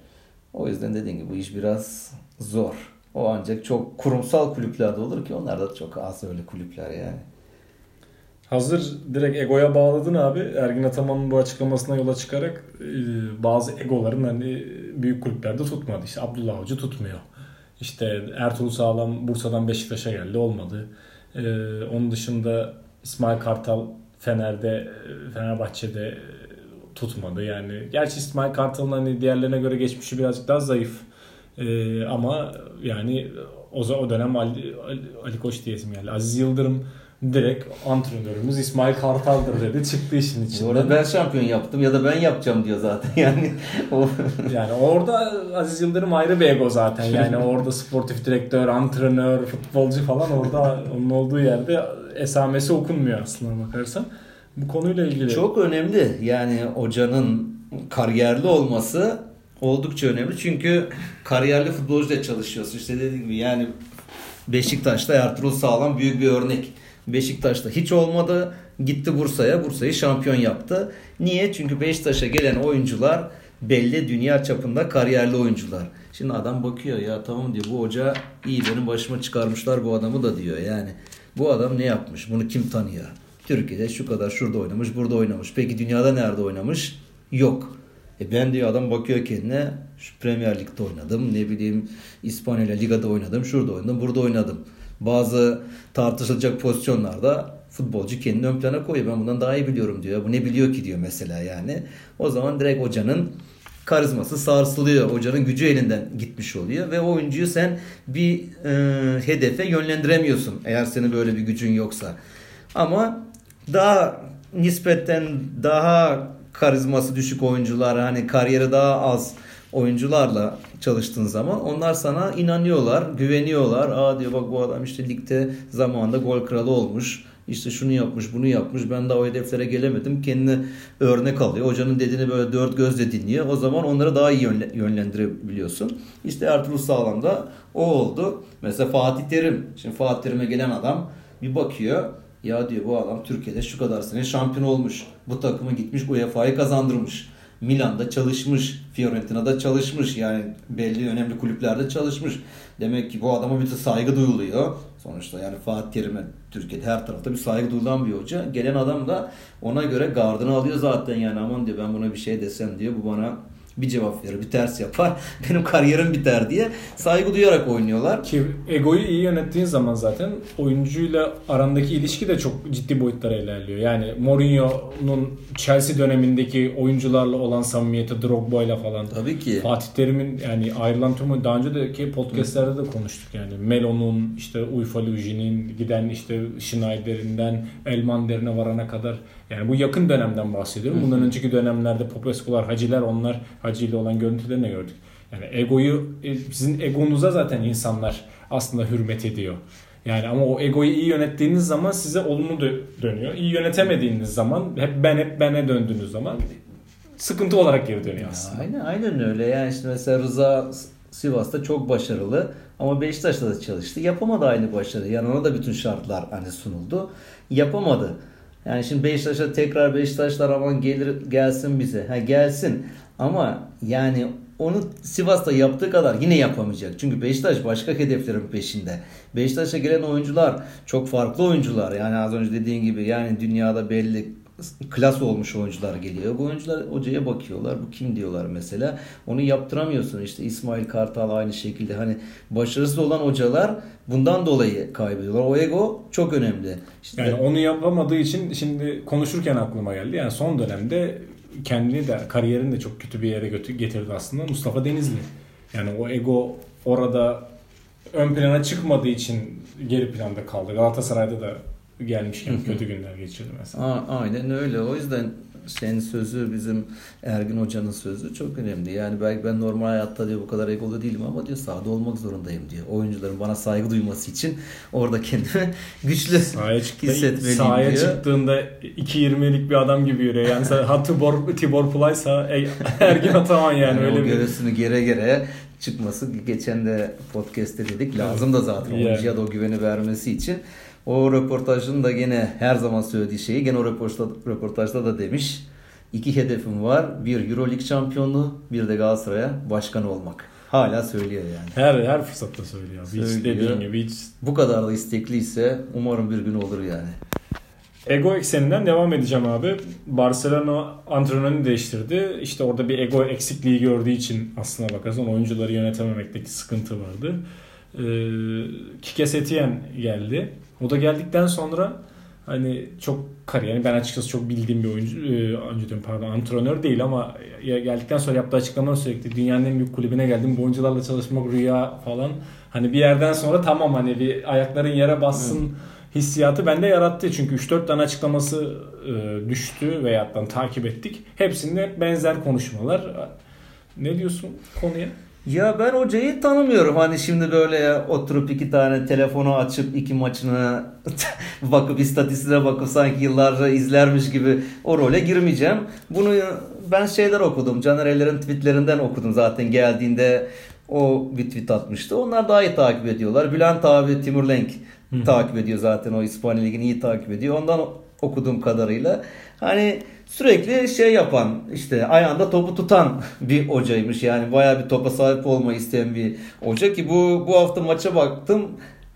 O yüzden dediğim gibi bu iş biraz zor. O ancak çok kurumsal kulüplerde olur ki onlar da çok az öyle kulüpler yani. Hazır direkt egoya bağladın abi. Ergin Ataman'ın bu açıklamasına yola çıkarak e, bazı egoların hani büyük kulüplerde tutmadı. İşte Abdullah Avcı tutmuyor. İşte Ertuğrul Sağlam Bursa'dan Beşiktaş'a geldi olmadı. E, onun dışında İsmail Kartal Fener'de e, Fenerbahçe'de tutmadı. Yani gerçi İsmail Kartal'ın hani diğerlerine göre geçmişi birazcık daha zayıf. Ama yani o, o dönem Ali, Ali, Ali Koç diyesim geldi. Aziz Yıldırım direkt antrenörümüz İsmail Kartal'dır dedi. Çıktı işin Orada içinden. ben şampiyon yaptım ya da ben yapacağım diyor zaten yani. Yani orada Aziz Yıldırım ayrı bir ego zaten. Yani orada sportif direktör, antrenör, futbolcu falan orada onun olduğu yerde esamesi okunmuyor aslında bakarsan. Bu konuyla ilgili. Çok önemli. Yani hocanın kariyerli olması oldukça önemli. Çünkü kariyerli futbolcuyla çalışıyorsun. İşte dediğim gibi yani Beşiktaş'ta Ertuğrul Sağlam büyük bir örnek. Beşiktaş'ta hiç olmadı. Gitti Bursa'ya. Bursa'yı şampiyon yaptı. Niye? Çünkü Beşiktaş'a gelen oyuncular belli dünya çapında kariyerli oyuncular. Şimdi adam bakıyor ya tamam diyor bu hoca iyi benim başıma çıkarmışlar bu adamı da diyor. Yani bu adam ne yapmış? Bunu kim tanıyor? Türkiye'de şu kadar şurada oynamış, burada oynamış. Peki dünyada nerede oynamış? Yok. E ben diyor adam bakıyor kendine şu Premier Lig'de oynadım. Ne bileyim İspanya Liga'da oynadım. Şurada oynadım. Burada oynadım. Bazı tartışılacak pozisyonlarda futbolcu kendini ön plana koyuyor. Ben bundan daha iyi biliyorum diyor. Bu ne biliyor ki diyor mesela yani. O zaman direkt hocanın karizması sarsılıyor. Hocanın gücü elinden gitmiş oluyor ve oyuncuyu sen bir e, hedefe yönlendiremiyorsun eğer senin böyle bir gücün yoksa. Ama daha nispetten daha karizması düşük oyuncular hani kariyeri daha az oyuncularla çalıştığın zaman onlar sana inanıyorlar, güveniyorlar. Aa diyor bak bu adam işte ligde zamanında gol kralı olmuş. İşte şunu yapmış, bunu yapmış. Ben daha o hedeflere gelemedim. Kendine örnek alıyor. Hocanın dediğini böyle dört gözle dinliyor. O zaman onları daha iyi yönle- yönlendirebiliyorsun. İşte Ertuğrul Sağlam'da o oldu. Mesela Fatih Terim. Şimdi Fatih Terim'e gelen adam bir bakıyor. Ya diyor bu adam Türkiye'de şu kadar sene şampiyon olmuş. Bu takımı gitmiş UEFA'yı kazandırmış. Milan'da çalışmış, Fiorentina'da çalışmış. Yani belli önemli kulüplerde çalışmış. Demek ki bu adama bir saygı duyuluyor. Sonuçta yani Fatih Terim'e Türkiye'de her tarafta bir saygı duyulan bir hoca. Gelen adam da ona göre gardını alıyor zaten yani aman diyor ben buna bir şey desem diyor bu bana bir cevap verir, bir ters yapar. Benim kariyerim biter diye saygı duyarak oynuyorlar. Ki egoyu iyi yönettiğin zaman zaten oyuncuyla arandaki ilişki de çok ciddi boyutlara ilerliyor. Yani Mourinho'nun Chelsea dönemindeki oyuncularla olan samimiyeti Drogba'yla falan. Tabii ki. Fatih Terim'in yani ayrılan tümü daha önce de podcastlerde de konuştuk yani. Melo'nun işte Uyfa Luji'nin giden işte Schneider'inden Elmander'ine varana kadar yani bu yakın dönemden bahsediyorum. Bundan önceki dönemlerde Popescu'lar, Haciler onlar Hacı ile olan görüntülerini gördük. Yani egoyu e, sizin egonuza zaten insanlar aslında hürmet ediyor. Yani ama o egoyu iyi yönettiğiniz zaman size olumlu dönüyor. İyi yönetemediğiniz zaman hep ben hep bene döndüğünüz zaman sıkıntı olarak geri dönüyor aslında. Aynen, aynen öyle. Yani işte mesela Rıza Sivas'ta çok başarılı ama Beşiktaş'ta da çalıştı. Yapamadı aynı başarı. Yani ona da bütün şartlar hani sunuldu. Yapamadı. Yani şimdi Beşiktaş'a tekrar Beşiktaşlar aman gelir gelsin bize. Ha gelsin. Ama yani onu Sivas'ta yaptığı kadar yine yapamayacak. Çünkü Beşiktaş başka hedeflerin peşinde. Beşiktaş'a gelen oyuncular çok farklı oyuncular. Yani az önce dediğin gibi yani dünyada belli klas olmuş oyuncular geliyor. Bu oyuncular hocaya bakıyorlar. Bu kim diyorlar mesela. Onu yaptıramıyorsun. İşte İsmail Kartal aynı şekilde. Hani başarısız olan hocalar bundan dolayı kaybediyorlar. O ego çok önemli. İşte yani onu yapamadığı için şimdi konuşurken aklıma geldi. Yani son dönemde kendini de kariyerini de çok kötü bir yere getirdi aslında Mustafa Denizli. Yani o ego orada ön plana çıkmadığı için geri planda kaldı. Galatasaray'da da gelmişken kötü günler geçirdi mesela. A- aynen öyle. O yüzden senin sözü bizim Ergin Hoca'nın sözü çok önemli. Yani belki ben normal hayatta diyor bu kadar egolu değilim ama diyor sahada olmak zorundayım diyor. Oyuncuların bana saygı duyması için orada kendimi güçlü sahaya çıktı, hissetmeliyim sahaya diyor. çıktığında 2.20'lik bir adam gibi yürüyor. Yani ha Tibor, Tibor Playsa Ergin Ataman yani, yani öyle bir. göğsünü gere gere çıkması geçen de podcast'te dedik lazım da zaten oyuncuya da o güveni vermesi için. O röportajın da gene her zaman söylediği şeyi gene o röportajda, röportajda da demiş. İki hedefim var. Bir Euroleague şampiyonluğu, bir de Galatasaray'a başkan olmak. Hala söylüyor yani. Her her fırsatta söylüyor. Söylüyor. Hiç dediğin gibi hiç. Bu kadar da istekliyse umarım bir gün olur yani. Ego ekseninden devam edeceğim abi. Barcelona antrenörünü değiştirdi. İşte orada bir ego eksikliği gördüğü için aslına bakarsan oyuncuları yönetememekteki sıkıntı vardı. Ee, Kike Setien geldi. O da geldikten sonra hani çok kariyerini ben açıkçası çok bildiğim bir oyuncu, e, oyuncu diyorum pardon antrenör değil ama geldikten sonra yaptığı açıklamalar sürekli dünyanın en büyük kulübüne geldim bu oyuncularla çalışmak rüya falan. Hani bir yerden sonra tamam hani bir ayakların yere bassın evet. hissiyatı bende yarattı. Çünkü 3-4 tane açıklaması e, düştü veyahut takip ettik. Hepsinde benzer konuşmalar. Ne diyorsun konuya? Ya ben hocayı tanımıyorum. Hani şimdi böyle oturup iki tane telefonu açıp iki maçına bakıp istatistiğine bakıp sanki yıllarca izlermiş gibi o role girmeyeceğim. Bunu ben şeyler okudum. Caner Eller'in tweetlerinden okudum zaten geldiğinde o bir tweet atmıştı. Onlar daha iyi takip ediyorlar. Bülent abi Timur Lenk takip ediyor zaten o İspanya Ligi'ni iyi takip ediyor. Ondan okuduğum kadarıyla hani sürekli şey yapan işte ayağında topu tutan bir hocaymış. Yani bayağı bir topa sahip olmayı isteyen bir hoca ki bu bu hafta maça baktım.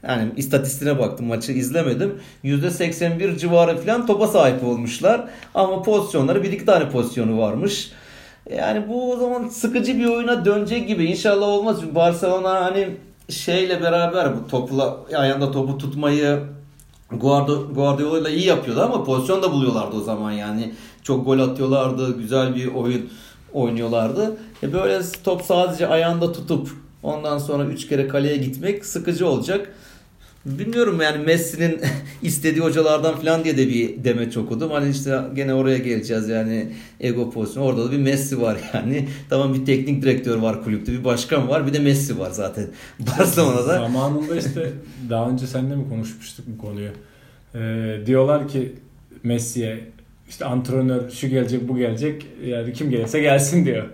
Yani istatistiğine baktım maçı izlemedim. %81 civarı falan topa sahip olmuşlar. Ama pozisyonları bir iki tane pozisyonu varmış. Yani bu o zaman sıkıcı bir oyuna dönecek gibi. İnşallah olmaz. Barcelona hani şeyle beraber bu topla ayağında topu tutmayı Guardiola ile iyi yapıyordu ama pozisyon da buluyorlardı o zaman yani. Çok gol atıyorlardı, güzel bir oyun oynuyorlardı. E böyle top sadece ayağında tutup ondan sonra 3 kere kaleye gitmek sıkıcı olacak. Bilmiyorum yani Messi'nin istediği hocalardan falan diye de bir demeç okudum. Hani işte gene oraya geleceğiz yani ego pozisyonu. Orada da bir Messi var yani. Tamam bir teknik direktör var kulüpte, bir başkan var, bir de Messi var zaten. Barcelona'da. Zamanında işte daha önce seninle mi konuşmuştuk bu konuyu? Ee, diyorlar ki Messi'ye işte antrenör şu gelecek bu gelecek yani kim gelirse gelsin diyor.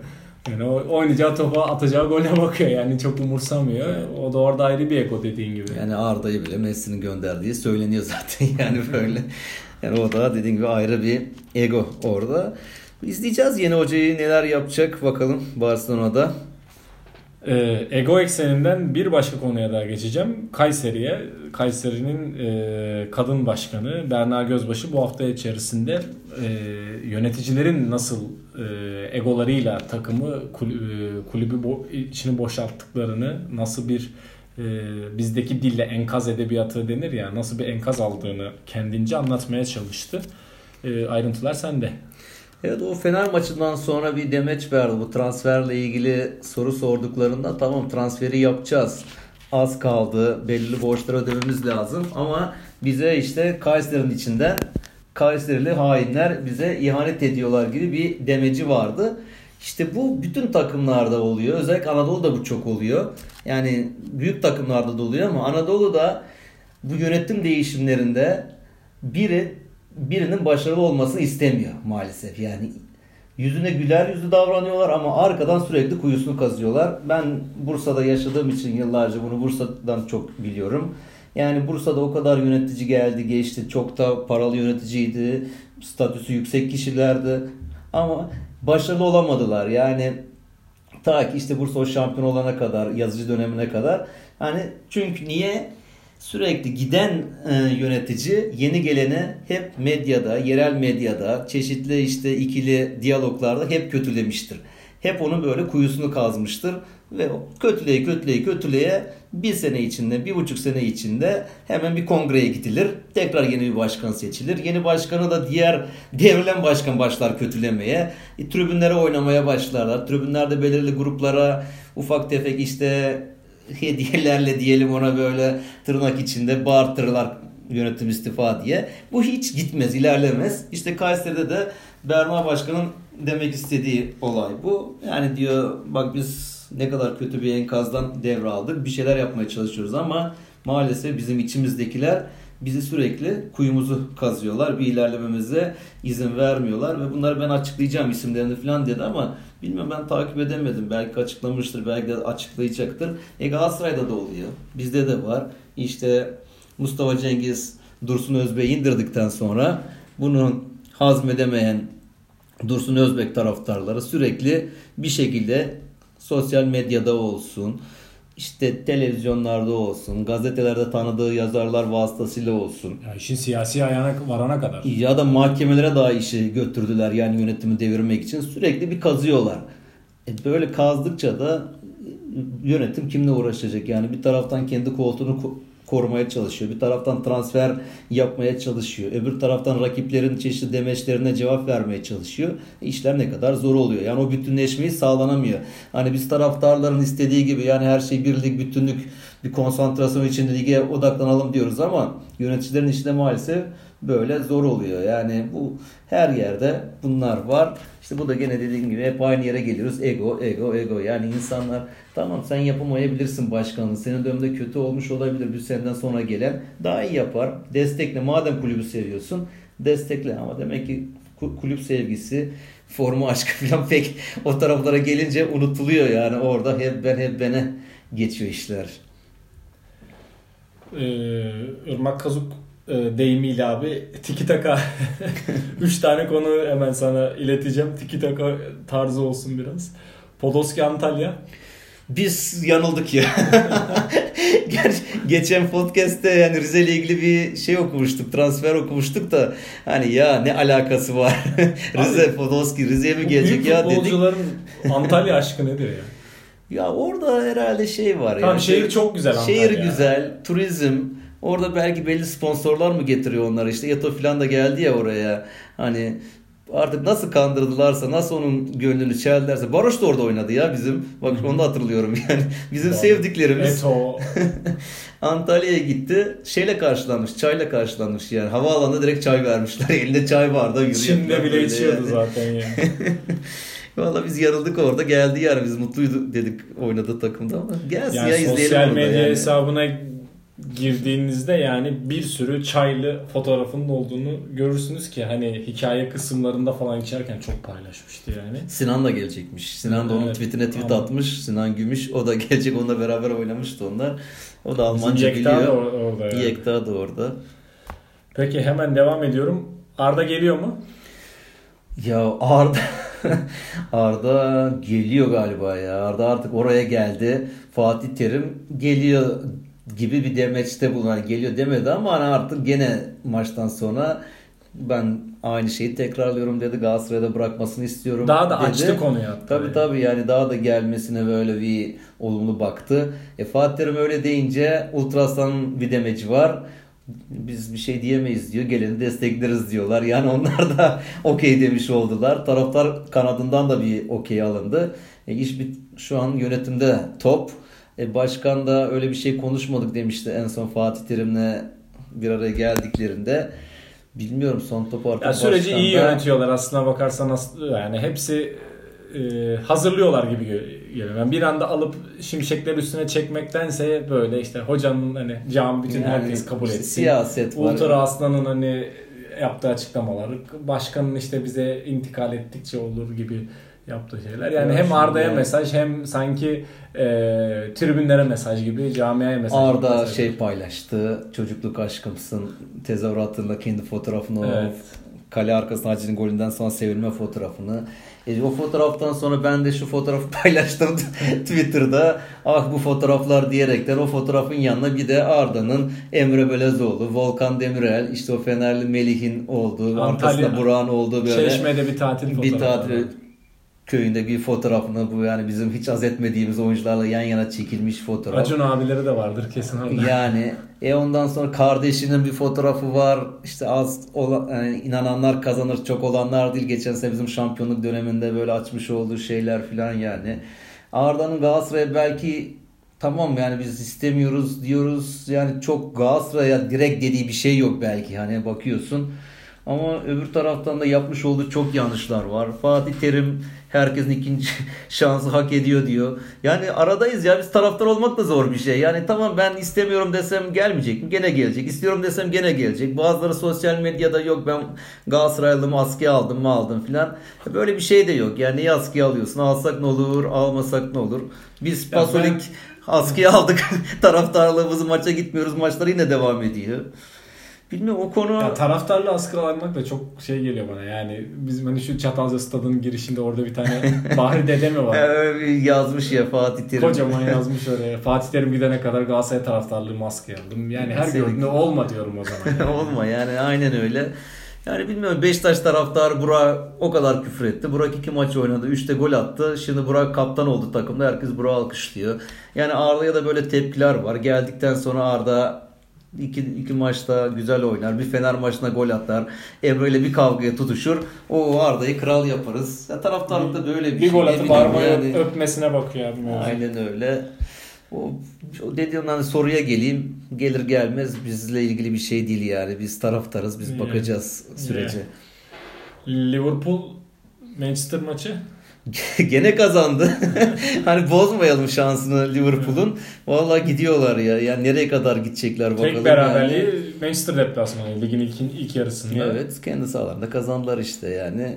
Yani o oynayacağı topa atacağı gole bakıyor yani çok umursamıyor. O da orada ayrı bir eko dediğin gibi. Yani Arda'yı bile Messi'nin gönderdiği söyleniyor zaten yani böyle. Yani o da dediğin gibi ayrı bir ego orada. İzleyeceğiz yeni hocayı neler yapacak bakalım Barcelona'da. Ee, ego ekseninden bir başka konuya daha geçeceğim. Kayseri'ye. Kayseri'nin e, kadın başkanı Berna Gözbaşı bu hafta içerisinde e, yöneticilerin nasıl egolarıyla takımı kulübü, kulübü içini boşalttıklarını nasıl bir e, bizdeki dille enkaz edebiyatı denir ya nasıl bir enkaz aldığını kendince anlatmaya çalıştı. E, ayrıntılar sende. Evet o Fener maçından sonra bir demeç verdi bu transferle ilgili soru sorduklarında tamam transferi yapacağız. Az kaldı belli borçları ödememiz lazım ama bize işte Kayseri'nin içinden Kayserili hainler bize ihanet ediyorlar gibi bir demeci vardı. İşte bu bütün takımlarda oluyor. Özellikle Anadolu'da bu çok oluyor. Yani büyük takımlarda da oluyor ama Anadolu'da bu yönetim değişimlerinde biri birinin başarılı olmasını istemiyor maalesef. Yani yüzüne güler yüzlü davranıyorlar ama arkadan sürekli kuyusunu kazıyorlar. Ben Bursa'da yaşadığım için yıllarca bunu Bursa'dan çok biliyorum. Yani Bursa'da o kadar yönetici geldi geçti. Çok da paralı yöneticiydi. Statüsü yüksek kişilerdi. Ama başarılı olamadılar. Yani ta ki işte Bursa o şampiyon olana kadar, yazıcı dönemine kadar. Hani çünkü niye? Sürekli giden e, yönetici yeni gelene hep medyada, yerel medyada, çeşitli işte ikili diyaloglarda hep kötülemiştir. Hep onun böyle kuyusunu kazmıştır ve kötüleye kötüleye kötüleye bir sene içinde, bir buçuk sene içinde hemen bir kongreye gidilir. Tekrar yeni bir başkan seçilir. Yeni başkanı da diğer devrilen başkan başlar kötülemeye. E, tribünlere oynamaya başlarlar. Tribünlerde belirli gruplara ufak tefek işte hediyelerle diyelim ona böyle tırnak içinde bağırtırlar yönetim istifa diye. Bu hiç gitmez, ilerlemez. İşte Kayseri'de de Berma Başkan'ın demek istediği olay bu. Yani diyor bak biz ne kadar kötü bir enkazdan devraldık. Bir şeyler yapmaya çalışıyoruz ama maalesef bizim içimizdekiler bizi sürekli kuyumuzu kazıyorlar. Bir ilerlememize izin vermiyorlar ve bunları ben açıklayacağım isimlerini falan dedi ama bilmiyorum ben takip edemedim. Belki açıklamıştır, belki de açıklayacaktır. E Galatasaray'da da oluyor. Bizde de var. İşte Mustafa Cengiz Dursun Özbek'i indirdikten sonra bunu hazmedemeyen Dursun Özbek taraftarları sürekli bir şekilde sosyal medyada olsun, işte televizyonlarda olsun, gazetelerde tanıdığı yazarlar vasıtasıyla olsun. Ya işin siyasi ayağına varana kadar. Ya da mahkemelere daha işi götürdüler yani yönetimi devirmek için sürekli bir kazıyorlar. E böyle kazdıkça da yönetim kimle uğraşacak? Yani bir taraftan kendi koltuğunu korumaya çalışıyor. Bir taraftan transfer yapmaya çalışıyor. Öbür taraftan rakiplerin çeşitli demeçlerine cevap vermeye çalışıyor. İşler ne kadar zor oluyor. Yani o bütünleşmeyi sağlanamıyor. Hani biz taraftarların istediği gibi yani her şey birlik, bütünlük, bir konsantrasyon içinde lige odaklanalım diyoruz ama yöneticilerin işte maalesef böyle zor oluyor. Yani bu her yerde bunlar var. İşte bu da gene dediğim gibi hep aynı yere geliyoruz. Ego, ego, ego. Yani insanlar tamam sen yapamayabilirsin başkanlığı. Senin dönemde kötü olmuş olabilir. Bir senden sonra gelen daha iyi yapar. Destekle. Madem kulübü seviyorsun destekle. Ama demek ki kulüp sevgisi formu aşkı falan pek o taraflara gelince unutuluyor yani orada hep ben hep bene geçiyor işler. Ee, Irmak Kazuk deyimiyle abi tiki taka 3 tane konu hemen sana ileteceğim. Tiki taka tarzı olsun biraz. Podolski Antalya. Biz yanıldık ya. Geçen podcast'te yani Rize ile ilgili bir şey okumuştuk. Transfer okumuştuk da hani ya ne alakası var? Rize Podolski Rize'ye mi gelecek ya dedik. Antalya aşkı nedir ya? Ya orada herhalde şey var. Tamam yani. şehir çok güzel Antalya. Şehir güzel, turizm, Orada belki belli sponsorlar mı getiriyor onları işte Yato falan da geldi ya oraya. Hani artık nasıl kandırdılarsa nasıl onun gönlünü çeldilerse Baroş da orada oynadı ya bizim. Bak onu da hatırlıyorum yani. Bizim Doğru. sevdiklerimiz. Eto. Antalya'ya gitti. Şeyle karşılanmış. Çayla karşılanmış yani. Havaalanında direkt çay vermişler. Elinde çay vardı. Yürüyor Çin'de bile içiyordu yani. zaten yani. Valla biz yarıldık orada geldi yani biz mutluyduk dedik oynadığı takımda ama gelsin yani ya izleyelim Sosyal medya yani. hesabına girdiğinizde yani bir sürü çaylı fotoğrafının olduğunu görürsünüz ki hani hikaye kısımlarında falan içerken çok paylaşmıştı yani. Sinan da gelecekmiş. Sinan da onun evet, tweetine tweet ama... atmış. Sinan Gümüş o da gelecek onunla beraber oynamıştı onlar. O da Almanca Bizim biliyor. Da orada yani. Yekta da orada. Peki hemen devam ediyorum. Arda geliyor mu? Ya Arda Arda geliyor galiba ya. Arda artık oraya geldi. Fatih Terim geliyor gibi bir demeçte bulunan geliyor demedi ama hani artık gene maçtan sonra ben aynı şeyi tekrarlıyorum dedi. Galatasaray'da bırakmasını istiyorum Daha da dedi. açtı konuyu hatta. Tabii tabii yani daha da gelmesine böyle bir olumlu baktı. E, Fatih Terim öyle deyince Ultrasan bir demeci var. Biz bir şey diyemeyiz diyor. Geleni destekleriz diyorlar. Yani onlar da okey demiş oldular. Taraftar kanadından da bir okey alındı. E, iş bit şu an yönetimde top. E, başkan da öyle bir şey konuşmadık demişti en son Fatih Terim'le bir araya geldiklerinde. Bilmiyorum son topu artık Ya süreci iyi başkanda- yönetiyorlar aslına bakarsan yani hepsi e, hazırlıyorlar gibi geliyor. Yani bir anda alıp şimşekleri üstüne çekmektense böyle işte hocanın hani cam bütün Yani herkes kabul etsin. siyaset var. Ultra Aslan'ın hani yaptığı açıklamalar, başkanın işte bize intikal ettikçe olur gibi yaptığı şeyler. Yani Ya hem Arda'ya yani- mesaj hem sanki e, tribünlere mesaj gibi camiaya mesaj. Arda mesaj. şey paylaştı. Çocukluk aşkımsın. Tezahüratında kendi fotoğrafını Evet. kale arkasına Hacı'nın golünden sonra sevilme fotoğrafını. E, o fotoğraftan sonra ben de şu fotoğrafı paylaştım Twitter'da. Ah bu fotoğraflar diyerekten o fotoğrafın yanına bir de Arda'nın Emre Belezoğlu, Volkan Demirel, işte o Fenerli Melih'in olduğu, Antalya. arkasında Burak'ın olduğu böyle Çeşme'de bir tatil bir fotoğrafı. tatil köyünde bir fotoğrafını bu yani bizim hiç az etmediğimiz oyuncularla yan yana çekilmiş fotoğraf. Acun abileri de vardır kesin orada. Yani e ondan sonra kardeşinin bir fotoğrafı var. İşte az olan, yani inananlar kazanır çok olanlar değil. Geçen sene bizim şampiyonluk döneminde böyle açmış olduğu şeyler filan yani. Arda'nın Galatasaray'a belki tamam yani biz istemiyoruz diyoruz. Yani çok Galatasaray'a direkt dediği bir şey yok belki. Hani bakıyorsun. Ama öbür taraftan da yapmış olduğu çok yanlışlar var. Fatih Terim herkesin ikinci şansı hak ediyor diyor. Yani aradayız ya biz taraftar olmak da zor bir şey. Yani tamam ben istemiyorum desem gelmeyecek mi? Gene gelecek. İstiyorum desem gene gelecek. Bazıları sosyal medyada yok ben Galatasaraylıyım askıya aldım mı aldım filan. Böyle bir şey de yok. Yani niye askıya alıyorsun? Alsak ne olur almasak ne olur? Biz Pasolik ben- askıya aldık. Taraftarlığımızı maça gitmiyoruz. Maçlar yine devam ediyor. Bilmiyorum o konu... Ya taraftarla askılanmak da çok şey geliyor bana yani bizim hani şu Çatalca stadının girişinde orada bir tane Bahri Dede mi var? Yazmış ya Fatih Terim. Kocaman yazmış oraya. Fatih Terim gidene kadar Galatasaray taraftarlığı maske aldım. Yani her gördüğünde olma diyorum o zaman. yani. Olma yani aynen öyle. Yani bilmiyorum Beşiktaş taraftarı Burak o kadar küfür etti. Burak iki maç oynadı. Üçte gol attı. Şimdi Burak kaptan oldu takımda. Herkes Burak'ı alkışlıyor. Yani Arda'ya da böyle tepkiler var. Geldikten sonra Arda iki, iki maçta güzel oynar. Bir Fener maçına gol atar. Emre ile bir kavgaya tutuşur. O Arda'yı kral yaparız. Ya taraftarlıkta böyle bir, bir şey. gol atıp armayı yani. öpmesine bakıyor abi. Aynen öyle. O, o dediğim hani soruya geleyim. Gelir gelmez bizle ilgili bir şey değil yani. Biz taraftarız. Biz bakacağız sürece. Liverpool Manchester maçı. Gene kazandı. hani bozmayalım şansını Liverpool'un. Vallahi gidiyorlar ya. Yani nereye kadar gidecekler bakalım. Tek beraberliği yani. Manchester deplasmanı ligin ilk, ilk yarısında. Evet kendi sahalarında kazandılar işte yani.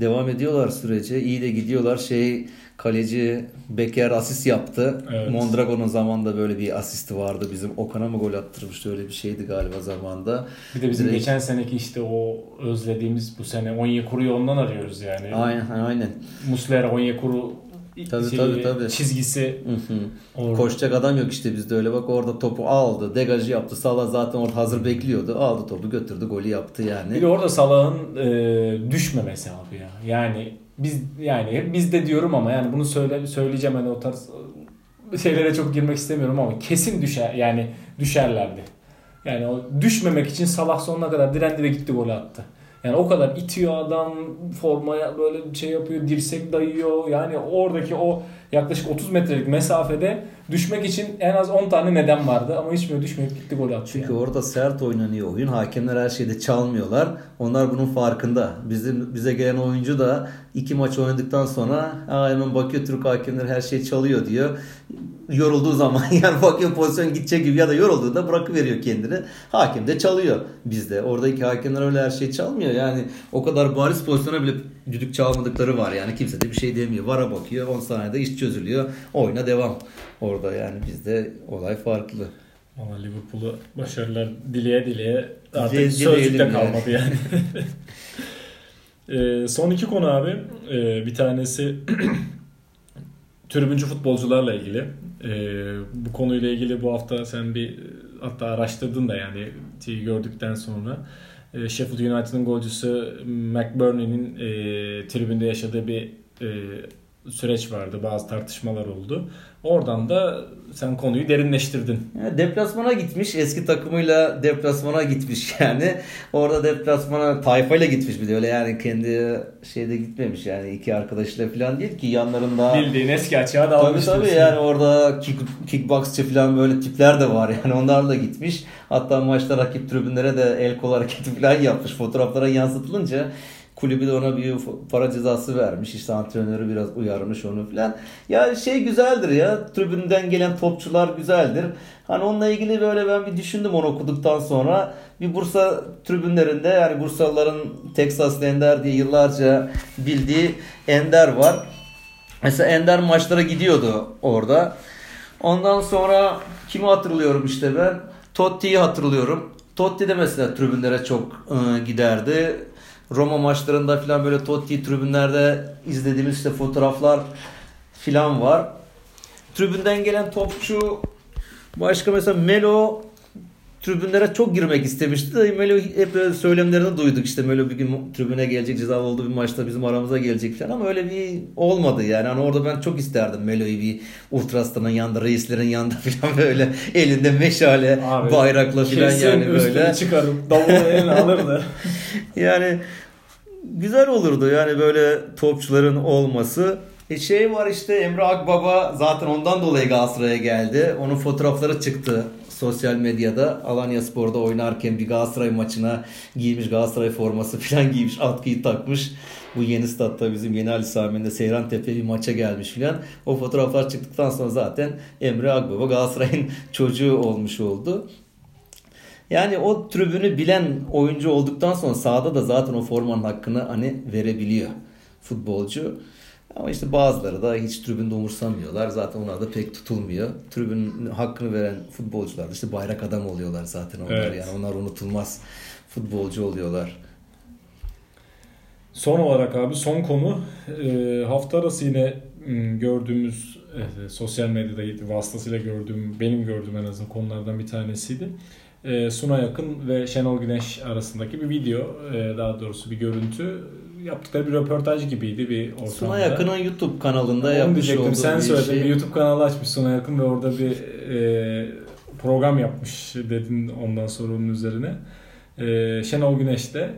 Devam ediyorlar sürece. İyi de gidiyorlar. Şey kaleci Becker asist yaptı. Evet. Mondragon'un zamanında böyle bir asisti vardı. Bizim Okan'a mı gol attırmıştı öyle bir şeydi galiba zamanda. Bir de bizim Direkt- geçen seneki işte o özlediğimiz bu sene Onyekuru'yu ondan arıyoruz yani. Aynen aynen. Muslera Onyekuru Tabii, şeyi, tabii, tabii. çizgisi orada. Koşacak adam yok işte bizde öyle bak orada topu aldı degajı yaptı Salah zaten orada hazır bekliyordu aldı topu götürdü golü yaptı Bir yani. de orada Salah'ın e, düşmemesi abi ya. Yani biz yani hep bizde diyorum ama yani bunu söyle söyleyeceğim hani o tarz şeylere çok girmek istemiyorum ama kesin düşer yani düşerlerdi. Yani o düşmemek için Salah sonuna kadar direndi ve gitti gol attı. Yani o kadar itiyor adam formaya böyle şey yapıyor dirsek dayıyor. Yani oradaki o yaklaşık 30 metrelik mesafede düşmek için en az 10 tane neden vardı ama hiç böyle düşmeyip gitti gol attı. Çünkü yani. orada sert oynanıyor oyun. Hakemler her şeyde çalmıyorlar. Onlar bunun farkında. Bizim bize gelen oyuncu da iki maç oynadıktan sonra hemen bakıyor Türk hakemler her şey çalıyor diyor. Yorulduğu zaman yani bakıyor pozisyon gidecek gibi ya da yorulduğunda bırakıveriyor kendini. Hakem de çalıyor bizde. Oradaki hakemler öyle her şey çalmıyor. Yani o kadar bariz pozisyona bile düdük çalmadıkları var. Yani kimse de bir şey demiyor. Vara bakıyor 10 saniyede iş çözülüyor. Oyuna devam. Orada yani bizde olay farklı. Ama Liverpool'u başarılar dileye dileye artık Dileye- sözlükte kalmadı yani. Ee, son iki konu abi. Ee, bir tanesi tribüncü futbolcularla ilgili. Ee, bu konuyla ilgili bu hafta sen bir hatta araştırdın da yani gördükten sonra. Ee, Sheffield United'ın golcüsü McBurney'nin e, tribünde yaşadığı bir e, süreç vardı. Bazı tartışmalar oldu. Oradan da sen konuyu derinleştirdin. Yani deplasmana gitmiş. Eski takımıyla deplasmana gitmiş yani. Orada deplasmana tayfayla gitmiş bir de öyle yani kendi şeyde gitmemiş yani iki arkadaşıyla falan değil ki yanlarında. Bildiğin eski açığa da Tabii tabii yani orada kick, kickboxçı falan böyle tipler de var yani onlarla gitmiş. Hatta maçta rakip tribünlere de el kol hareketi falan yapmış. Fotoğraflara yansıtılınca Kulübü de ona bir para cezası vermiş. İşte antrenörü biraz uyarmış onu falan. Ya şey güzeldir ya. Tribünden gelen topçular güzeldir. Hani onunla ilgili böyle ben bir düşündüm onu okuduktan sonra. Bir Bursa tribünlerinde yani Bursalıların Texas Ender diye yıllarca bildiği Ender var. Mesela Ender maçlara gidiyordu orada. Ondan sonra kimi hatırlıyorum işte ben? Totti'yi hatırlıyorum. Totti de mesela tribünlere çok e, giderdi. Roma maçlarında falan böyle Totti tribünlerde izlediğimiz işte fotoğraflar falan var. Tribünden gelen topçu başka mesela Melo tribünlere çok girmek istemişti de Melo hep böyle söylemlerini duyduk işte Melo bir gün tribüne gelecek cezalı olduğu bir maçta bizim aramıza gelecek falan ama öyle bir olmadı yani hani orada ben çok isterdim Melo'yu bir Ultras'tanın yanında reislerin yanında falan böyle elinde meşale Abi, bayrakla falan yani böyle. çıkarıp davulu eline alırdı. yani güzel olurdu yani böyle topçuların olması. E şey var işte Emre Akbaba zaten ondan dolayı Galatasaray'a geldi. Onun fotoğrafları çıktı sosyal medyada. Alanya Spor'da oynarken bir Galatasaray maçına giymiş Galatasaray forması falan giymiş. Atkıyı takmış. Bu yeni statta bizim yeni Ali Sami'nde Seyran Tepe bir maça gelmiş filan. O fotoğraflar çıktıktan sonra zaten Emre Akbaba Galatasaray'ın çocuğu olmuş oldu. Yani o tribünü bilen oyuncu olduktan sonra sahada da zaten o formanın hakkını hani verebiliyor futbolcu. Ama işte bazıları da hiç tribünde umursamıyorlar. Zaten onlar da pek tutulmuyor. Tribünün hakkını veren futbolcular işte bayrak adam oluyorlar zaten onlar. Evet. Yani onlar unutulmaz futbolcu oluyorlar. Son olarak abi son konu e, hafta arası yine gördüğümüz e, sosyal medyada vasıtasıyla gördüğüm benim gördüğüm en azından konulardan bir tanesiydi e, Suna Yakın ve Şenol Güneş arasındaki bir video e, daha doğrusu bir görüntü yaptıkları bir röportaj gibiydi bir ortamda. Suna Yakın'ın YouTube kanalında Onu yapmış olduğu Sen bir söyledin şey. bir YouTube kanalı açmış Suna Yakın ve orada bir e, program yapmış dedin ondan sonra onun üzerine. E, Şenol Güneş de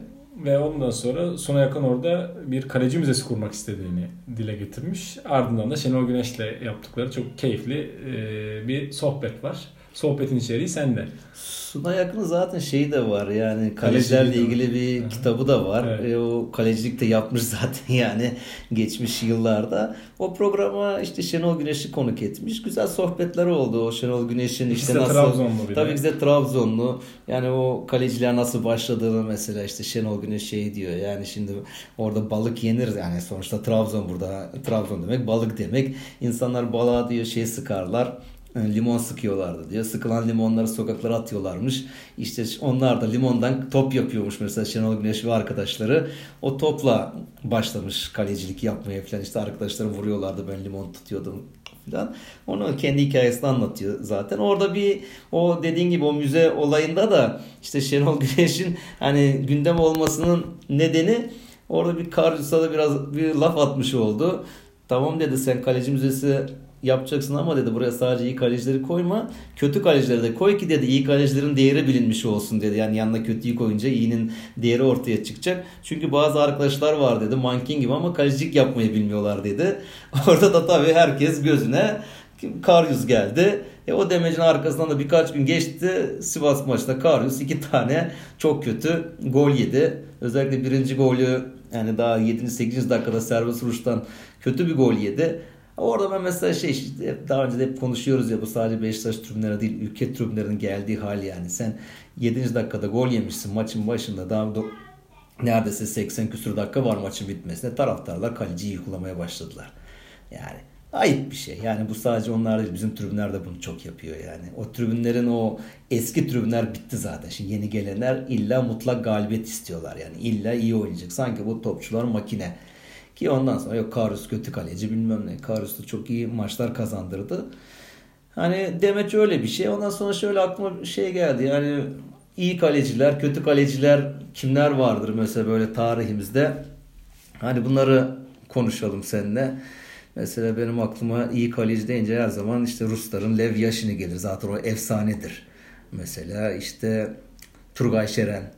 ve ondan sonra Suna Yakın orada bir kaleci müzesi kurmak istediğini dile getirmiş. Ardından da Şenol Güneş'le yaptıkları çok keyifli e, bir sohbet var. Sohbetin içeriği sende. Suna yakın zaten şeyi de var yani kalecilerle ilgili bir Hı. kitabı da var. Evet. E, o kalecilik de yapmış zaten yani geçmiş yıllarda. O programa işte Şenol Güneş'i konuk etmiş. Güzel sohbetler oldu. O Şenol Güneş'in işte nasıl Trabzonlu bir Tabii ki de Trabzonlu. Yani o kaleciler nasıl başladığını mesela işte Şenol Güneş şey diyor. Yani şimdi orada balık yenir yani sonuçta Trabzon burada Trabzon demek balık demek. İnsanlar balığa diyor şey sıkarlar limon sıkıyorlardı diyor. Sıkılan limonları sokaklara atıyorlarmış. İşte onlar da limondan top yapıyormuş mesela Şenol Güneş ve arkadaşları. O topla başlamış kalecilik yapmaya falan. İşte arkadaşlarım vuruyorlardı ben limon tutuyordum falan. Onu kendi hikayesini anlatıyor zaten. Orada bir o dediğin gibi o müze olayında da işte Şenol Güneş'in hani gündem olmasının nedeni orada bir Karcıs'a biraz bir laf atmış oldu. Tamam dedi sen kaleci müzesi yapacaksın ama dedi buraya sadece iyi kalecileri koyma. Kötü kalecileri de koy ki dedi iyi kalecilerin değeri bilinmiş olsun dedi. Yani yanına kötüyü koyunca iyinin değeri ortaya çıkacak. Çünkü bazı arkadaşlar var dedi mankin gibi ama kalecilik yapmayı bilmiyorlar dedi. Orada da tabii herkes gözüne Karyus geldi. E, o demecin arkasından da birkaç gün geçti. Sivas maçında Karyus iki tane çok kötü gol yedi. Özellikle birinci golü yani daha 7. 8. dakikada servis vuruştan kötü bir gol yedi. Orada ben mesela şey işte daha önce de hep konuşuyoruz ya bu sadece Beşiktaş tribünlerine değil ülke tribünlerinin geldiği hal yani. Sen 7. dakikada gol yemişsin maçın başında daha do- neredeyse 80 küsur dakika var maçın bitmesine taraftarlar kaleciyi yıkılamaya başladılar. Yani ayıp bir şey. Yani bu sadece onlar değil. Bizim tribünler de bunu çok yapıyor yani. O tribünlerin o eski tribünler bitti zaten. Şimdi yeni gelenler illa mutlak galibiyet istiyorlar yani. İlla iyi oynayacak. Sanki bu topçular makine. Ki ondan sonra yok Karus kötü kaleci bilmem ne. Karus da çok iyi maçlar kazandırdı. Hani demek öyle bir şey. Ondan sonra şöyle aklıma şey geldi. Yani iyi kaleciler, kötü kaleciler kimler vardır mesela böyle tarihimizde? Hani bunları konuşalım seninle. Mesela benim aklıma iyi kaleci deyince her zaman işte Rusların Lev Yashin'i gelir. Zaten o efsanedir. Mesela işte Turgay Şeren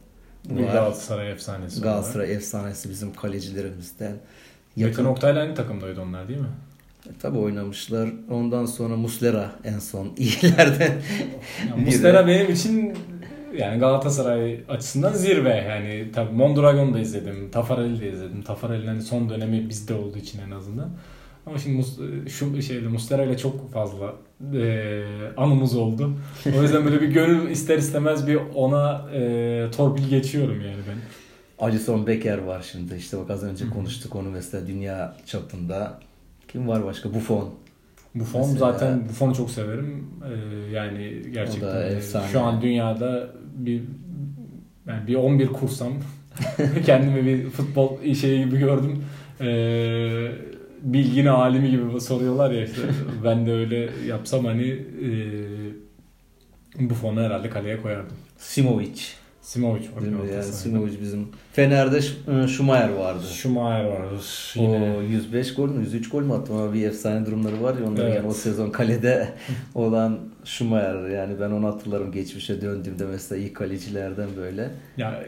var. Galatasaray efsanesi. Galatasaray efsanesi bizim kalecilerimizden. Yakın Yakın Oktay'la aynı takımdaydı onlar değil mi? tabi oynamışlar. Ondan sonra Muslera en son iyilerden. Ya biri. Muslera benim için yani Galatasaray açısından zirve. Yani tabii Mondragon'u da izledim. Tafarel'i de izledim. Tafarel'in hani son dönemi bizde olduğu için en azından. Ama şimdi Mus- şu şeyle Muslera ile çok fazla e, anımız oldu. O yüzden böyle bir gönül ister istemez bir ona e, torpil geçiyorum yani ben. Alison Becker var şimdi. İşte bak az önce konuştuk onu mesela dünya çapında. Kim var başka? Buffon. Buffon Mesela- zaten Buffon'u çok severim. Ee, yani gerçekten e, şu an dünyada bir yani bir 11 kursam kendimi bir futbol şeyi gibi gördüm. Ee, bilgin alimi gibi soruyorlar ya işte ben de öyle yapsam hani e, Buffon'u herhalde kaleye koyardım. Simovic. Simovic var. Değil mi? Yani. Simovic bizim. Fener'de e, Schumacher vardı. Schumacher vardır yine. O 105 gol mü 103 gol mü attı ama bir efsane durumları var ya onların Evet. yani o sezon kalede olan Schumacher yani ben onu hatırlarım geçmişe döndüğümde mesela iyi kalecilerden böyle. Ya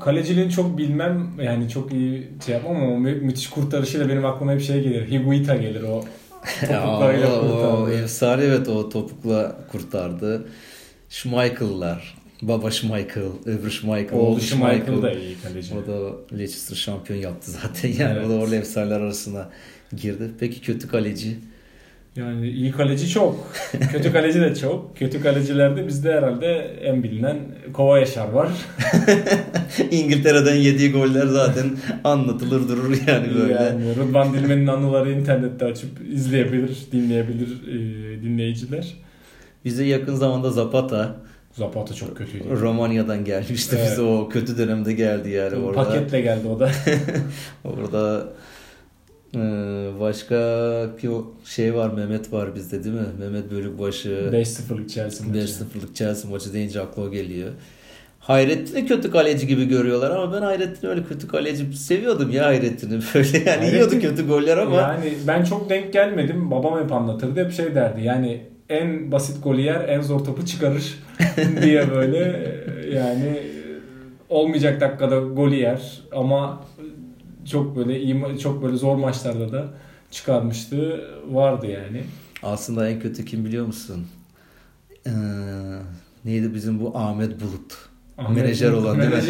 kaleciliğini çok bilmem yani çok iyi şey yapmam ama o mü- müthiş kurtarışıyla benim aklıma hep şey gelir. Higuita gelir o topuklarıyla o, o kurtardı. efsane evet o topukla kurtardı. Schmeichel'lar. Baba Schmeichel, öbür Schmeichel, Oğlu Schmeichel da iyi kaleci. O da Leicester şampiyon yaptı zaten. Yani Evet. o da orada efsaneler arasına girdi. Peki kötü kaleci? Yani iyi kaleci çok. Kötü kaleci de çok. Kötü kalecilerde bizde herhalde en bilinen Kova Yaşar var. İngiltere'den yediği goller zaten anlatılır durur yani böyle. Yani Rıdvan Dilmen'in anıları internette açıp izleyebilir, dinleyebilir e, dinleyiciler. Bize yakın zamanda Zapata Zapata çok kötüydü. Romanya'dan gelmişti. Evet. Bize o kötü dönemde geldi yani orada. Paketle geldi o da. Orada e, başka bir şey var Mehmet var bizde değil mi? Mehmet Bölükbaşı 5-0'lık Chelsea maçı. 5-0'lık Chelsea maçı deyince akla o geliyor. Hayrettin'i kötü kaleci gibi görüyorlar ama ben Hayrettin'i öyle kötü kaleci seviyordum ya Hayrettin'i böyle yani Hayrettin- yiyordu kötü goller ama Yani ben çok denk gelmedim. Babam hep anlatırdı. Hep şey derdi. Yani en basit golü yer, en zor topu çıkarır diye böyle e, yani olmayacak dakikada golü yer ama çok böyle iyi çok böyle zor maçlarda da çıkarmıştı vardı yani. aslında en kötü kim biliyor musun? Ee, neydi bizim bu Ahmet Bulut. Menajer olan değil mi?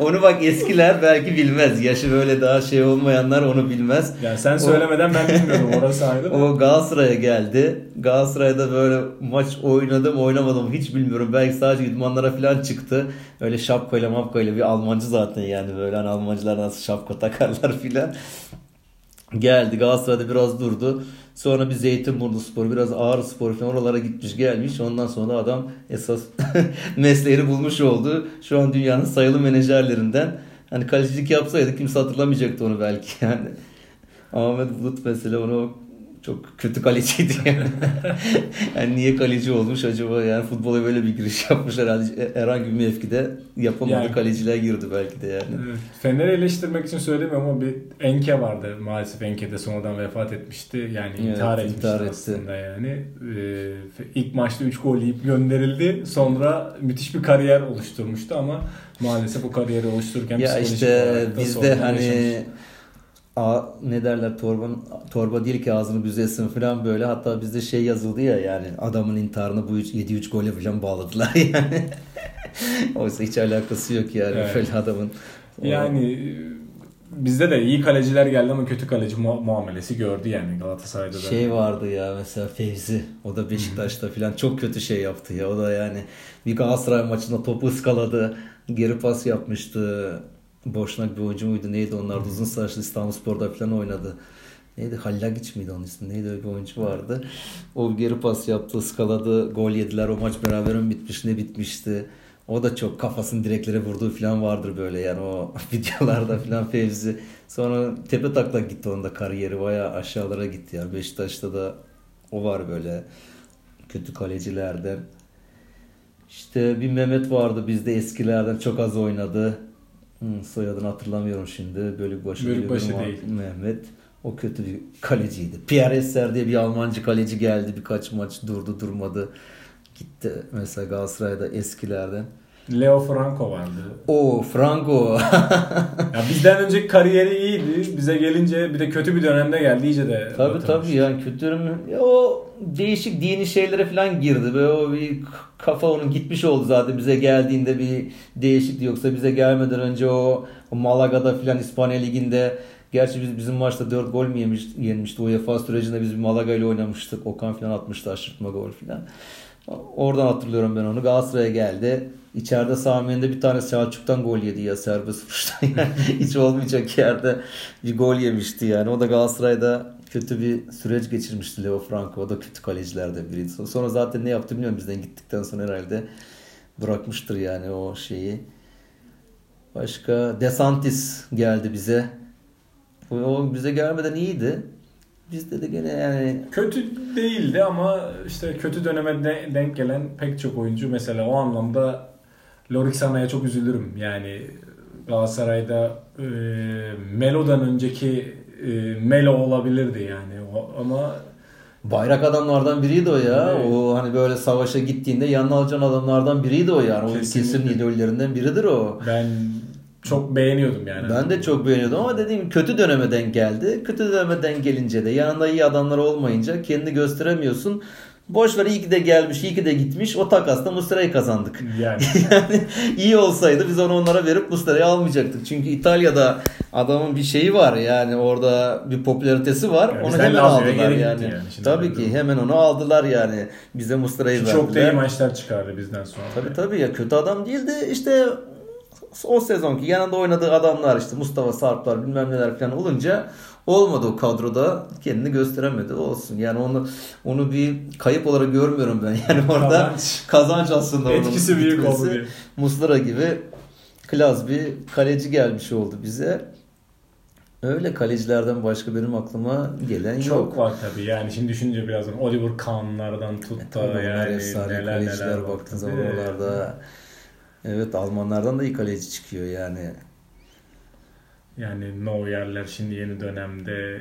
Onu bak eskiler belki bilmez. Yaşı böyle daha şey olmayanlar onu bilmez. Yani sen söylemeden ben bilmiyorum orası ayrı. O Galatasaray'a geldi. Galatasaray'da böyle maç oynadım oynamadım hiç bilmiyorum. Belki sadece idmanlara falan çıktı. Öyle şapkayla mapkayla bir Almancı zaten yani böyle hani Almancılar nasıl şapka takarlar filan. Geldi Galatasaray'da biraz durdu. Sonra bir Zeytinburnu Spor, biraz Ağrı Spor falan oralara gitmiş gelmiş. Ondan sonra da adam esas mesleğini bulmuş oldu. Şu an dünyanın sayılı menajerlerinden. Hani kalecilik yapsaydı kimse hatırlamayacaktı onu belki yani. Ahmet Bulut mesela onu çok kötü kaleciydi yani. yani niye kaleci olmuş acaba yani futbola böyle bir giriş yapmış herhalde herhangi bir mevkide yapamadı Yani- kaleciler girdi belki de yani. Evet. Fener'i eleştirmek için söylemiyorum ama bir Enke vardı. Maalesef Enke de sonradan vefat etmişti. Yani Evet, intihar etmişti intihar etti. aslında yani. Ee, ilk maçta 3 gol yiyip gönderildi. Sonra müthiş bir kariyer oluşturmuştu ama maalesef o kariyeri oluştururken Ya işte bizde hani yaşamış. A, ne derler torbanın torba değil ki ağzını büzesin falan böyle hatta bizde şey yazıldı ya yani adamın intiharını bu 7-3 gole falan bağladılar yani. Oysa hiç alakası yok yani Evet. böyle adamın. Yani e, bizde de iyi kaleciler geldi ama kötü kaleci mu- muamelesi gördü yani Galatasaray'da da. Şey vardı ya mesela Fevzi. O da Beşiktaş'ta falan çok kötü şey yaptı ya. O da yani bir Galatasaray maçında topu ıskaladı. Geri pas yapmıştı. Boşnak bir oyuncu muydu neydi onlar da uzun saçlı İstanbulspor'da falan oynadı. neydi Hallagiç miydi onun ismi neydi öyle bir oyuncu vardı. O geri pas yaptı ıskaladı gol yediler o maç beraber mi bitmiş ne bitmişti. O da çok kafasını direklere vurduğu falan vardır böyle yani o videolarda falan Fevzi. Sonra tepe taklak gitti onun da kariyeri bayağı aşağılara gitti yani Beşiktaş'ta da o var böyle kötü kalecilerden. İşte bir Mehmet vardı bizde eskilerden çok az oynadı. Hmm, soyadını hatırlamıyorum şimdi. Bölükbaşı, Bölükbaşı diyorum değil. Mehmet. O kötü bir kaleciydi. Pierre Esser diye bir Almancı kaleci geldi. Birkaç maç durdu durmadı. Gitti mesela Galatasaray'da eskilerden. Leo Franco vardı. O Franco. Ya bizden önceki kariyeri iyiydi. Bize gelince bir de kötü bir dönemde geldi. iyice de tabii tabii yani kötü ya o değişik dini şeylere falan girdi. Böyle o bir kafa onun gitmiş oldu zaten bize geldiğinde bir değişikti. Yoksa bize gelmeden önce o, o Malaga'da falan İspanya Ligi'nde Gerçi biz bizim maçta 4 gol mü yemiş, yenmişti? UEFA sürecinde biz Malaga ile oynamıştık. Okan falan atmıştı aşırtma gol falan. Oradan hatırlıyorum ben onu. Galatasaray'a geldi. İçeride Samiye'nde bir tane Selçuk'tan gol yedi ya serbest vuruştan. Hiç olmayacak yerde bir gol yemişti yani. O da Galatasaray'da kötü bir süreç geçirmişti Leo Franco. O da kötü kalecilerden biriydi. Sonra zaten ne yaptı bilmiyorum bizden gittikten sonra herhalde bırakmıştır yani o şeyi. Başka Desantis geldi bize. O bize gelmeden iyiydi. Bizde de gene yani Kötü değildi ama işte kötü döneme de- denk gelen pek çok oyuncu mesela o anlamda Lorik Sana'ya çok üzülürüm. Yani Galatasaray'da e, Melo'dan önceki e, Melo olabilirdi yani. O, ama Bayrak adamlardan biriydi o ya. Evet. O hani böyle savaşa gittiğinde yanına alacağın adamlardan biriydi o yani. O Kesinlikle. kesin idollerinden biridir o. ben çok beğeniyordum yani. Ben de çok beğeniyordum ama dediğim kötü döneme denk geldi. Kötü döneme denk gelince de yanında iyi adamlar olmayınca kendini gösteremiyorsun. Boş ver iyi ki de gelmiş, iyi ki de gitmiş. O takasla Muslera'yı kazandık. Yani Yani iyi olsaydı biz onu onlara verip Muslera'yı almayacaktık. Çünkü İtalya'da adamın bir şeyi var yani orada bir popülaritesi var. Yani onu hemen aldılar yani. yani. Tabii ki durum. hemen onu aldılar yani. Bize Muslera'yı verdiler. çok da iyi maçlar çıkardı bizden sonra. Tabii tabii ya kötü adam değildi. İşte o sezonki yanında oynadığı adamlar işte Mustafa Sarplar bilmem neler falan olunca olmadı o kadroda kendini gösteremedi olsun. Yani onu onu bir kayıp olarak görmüyorum ben. Yani orada Kazanç. kazanç aslında onun Etkisi büyük gitmesi. oldu diye. Muslera gibi klas bir kaleci gelmiş oldu bize. Öyle kalecilerden başka benim aklıma gelen Çok yok. var tabii yani şimdi düşününce birazdan Oliver Kahn'lardan tut da E, yani efsane neler neler baktığın zaman oralarda evet Almanlardan da iyi kaleci çıkıyor yani. Yani Neuer'ler şimdi yeni dönemde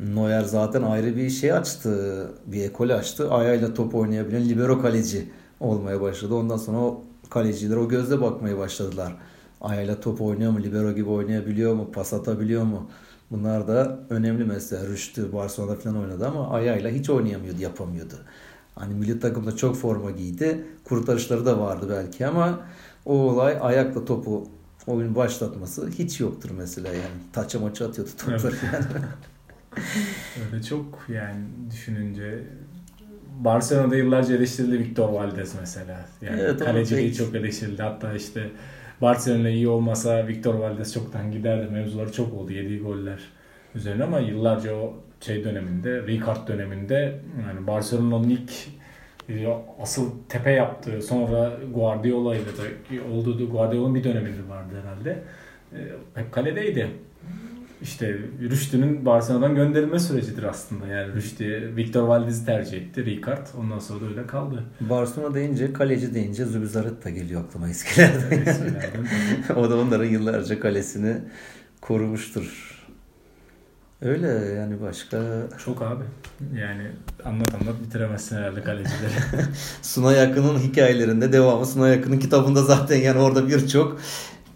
Neuer zaten ayrı bir şey açtı. Bir ekol açtı. Ayağıyla top oynayabilen libero kaleci olmaya başladı. Ondan sonra o kaleciler o gözle bakmaya başladılar. Ayağıyla top oynuyor mu? Libero gibi oynayabiliyor mu? Pas atabiliyor mu? Bunlar da önemli mesela. Rüştü Barcelona'da falan oynadı ama ayağıyla hiç oynayamıyordu, yapamıyordu. Hani milli takımda çok forma giydi. Kurtarışları da vardı belki ama o olay ayakla topu oyun başlatması hiç yoktur mesela yani. Taça maça atıyordu topları yani. öyle çok yani düşününce Barcelona'da yıllarca eleştirildi Victor Valdez mesela. Yani Evet, kaleciliği pek- çok eleştirildi. Hatta işte Barcelona iyi olmasa Victor Valdez çoktan giderdi. Mevzuları çok oldu. Yediği goller üzerine ama yıllarca o şey döneminde, Ricard döneminde yani Barcelona'nın ilk asıl tepe yaptığı sonra Guardiola ile de olduğu Guardiola'nın bir döneminde vardı herhalde. E, Hep kaledeydi. İşte Rüştü'nün Barcelona'dan gönderilme sürecidir aslında. Yani Rüştü Victor Valdez'i tercih etti. Ricard ondan sonra da öyle kaldı. Barcelona deyince, kaleci deyince Zubizarreta geliyor aklıma eskilerden. Eskilerden. o da onların yıllarca kalesini korumuştur. Öyle yani başka Çok abi. Yani anlat anlat bitiremezsin herhalde kalecileri. Suna Yakın'ın hikayelerinde devamı Suna Yakın'ın kitabında zaten yani orada birçok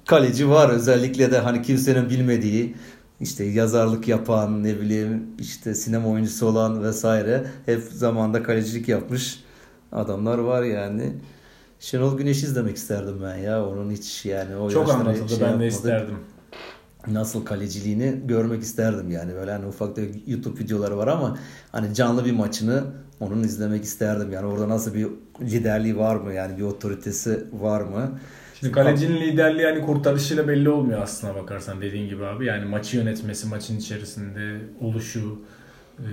kaleci var. Özellikle de hani kimsenin bilmediği işte yazarlık yapan ne bileyim işte sinema oyuncusu olan vesaire hep zamanda kalecilik yapmış adamlar var yani. Şenol Güneş'i izlemek isterdim ben ya. Onun hiç yani o Çok anlatıldı şey ben de yapmadık. isterdim. Nasıl kaleciliğini görmek isterdim yani böyle hani ufak da YouTube videoları var ama hani canlı bir maçını onun izlemek isterdim yani orada nasıl bir liderliği var mı yani bir otoritesi var mı Şimdi kalecinin liderliği hani kurtarışıyla belli olmuyor aslına bakarsan dediğin gibi abi. Yani maçı yönetmesi, maçın içerisinde oluşu. E,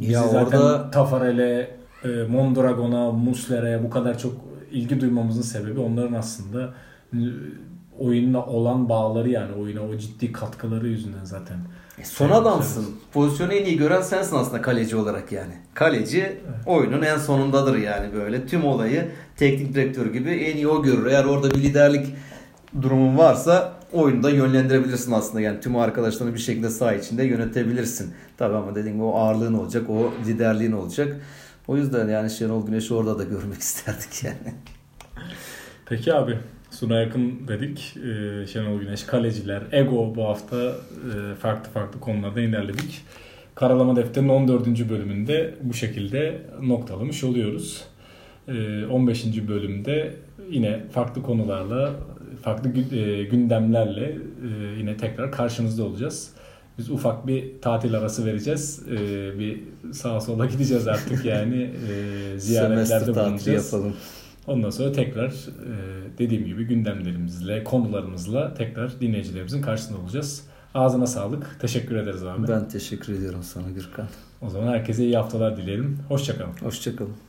bizi Ya zaten orada- Tafarel'e, e, Mondragon'a, Muslera'ya bu kadar çok ilgi duymamızın sebebi onların aslında oyunla olan bağları yani oyuna o ciddi katkıları yüzünden zaten. Son adamsın. Pozisyonu en iyi gören sensin aslında kaleci olarak yani. Kaleci oyunun en sonundadır yani böyle. Tüm olayı teknik direktör gibi en iyi o görür. Eğer orada bir liderlik durumun varsa oyunu da yönlendirebilirsin aslında. Yani tüm arkadaşlarını bir şekilde saha içinde yönetebilirsin. Tabii ama dediğim gibi o ağırlığın olacak, o liderliğin olacak. O yüzden yani Şenol Güneş'i orada da görmek isterdik yani. Peki abi Suna yakın dedik. Ee, Şenol Güneş, kaleciler, ego bu hafta e, farklı farklı konularda ilerledik. Karalama Defteri'nin 14. bölümünde bu şekilde noktalamış oluyoruz. Ee, 15. bölümde yine farklı konularla, farklı e, gündemlerle e, yine tekrar karşınızda olacağız. Biz ufak bir tatil arası vereceğiz. Ee, bir sağa sola gideceğiz artık yani. E, ziyaretlerde bulunacağız. yapalım. Ondan sonra tekrar e, dediğim gibi gündemlerimizle, konularımızla tekrar dinleyicilerimizin karşısında olacağız. Ağzına sağlık. Teşekkür ederiz abi. Ben teşekkür ediyorum sana Gürkan. O zaman herkese iyi haftalar dileyelim. Hoşçakalın. Hoşçakalın.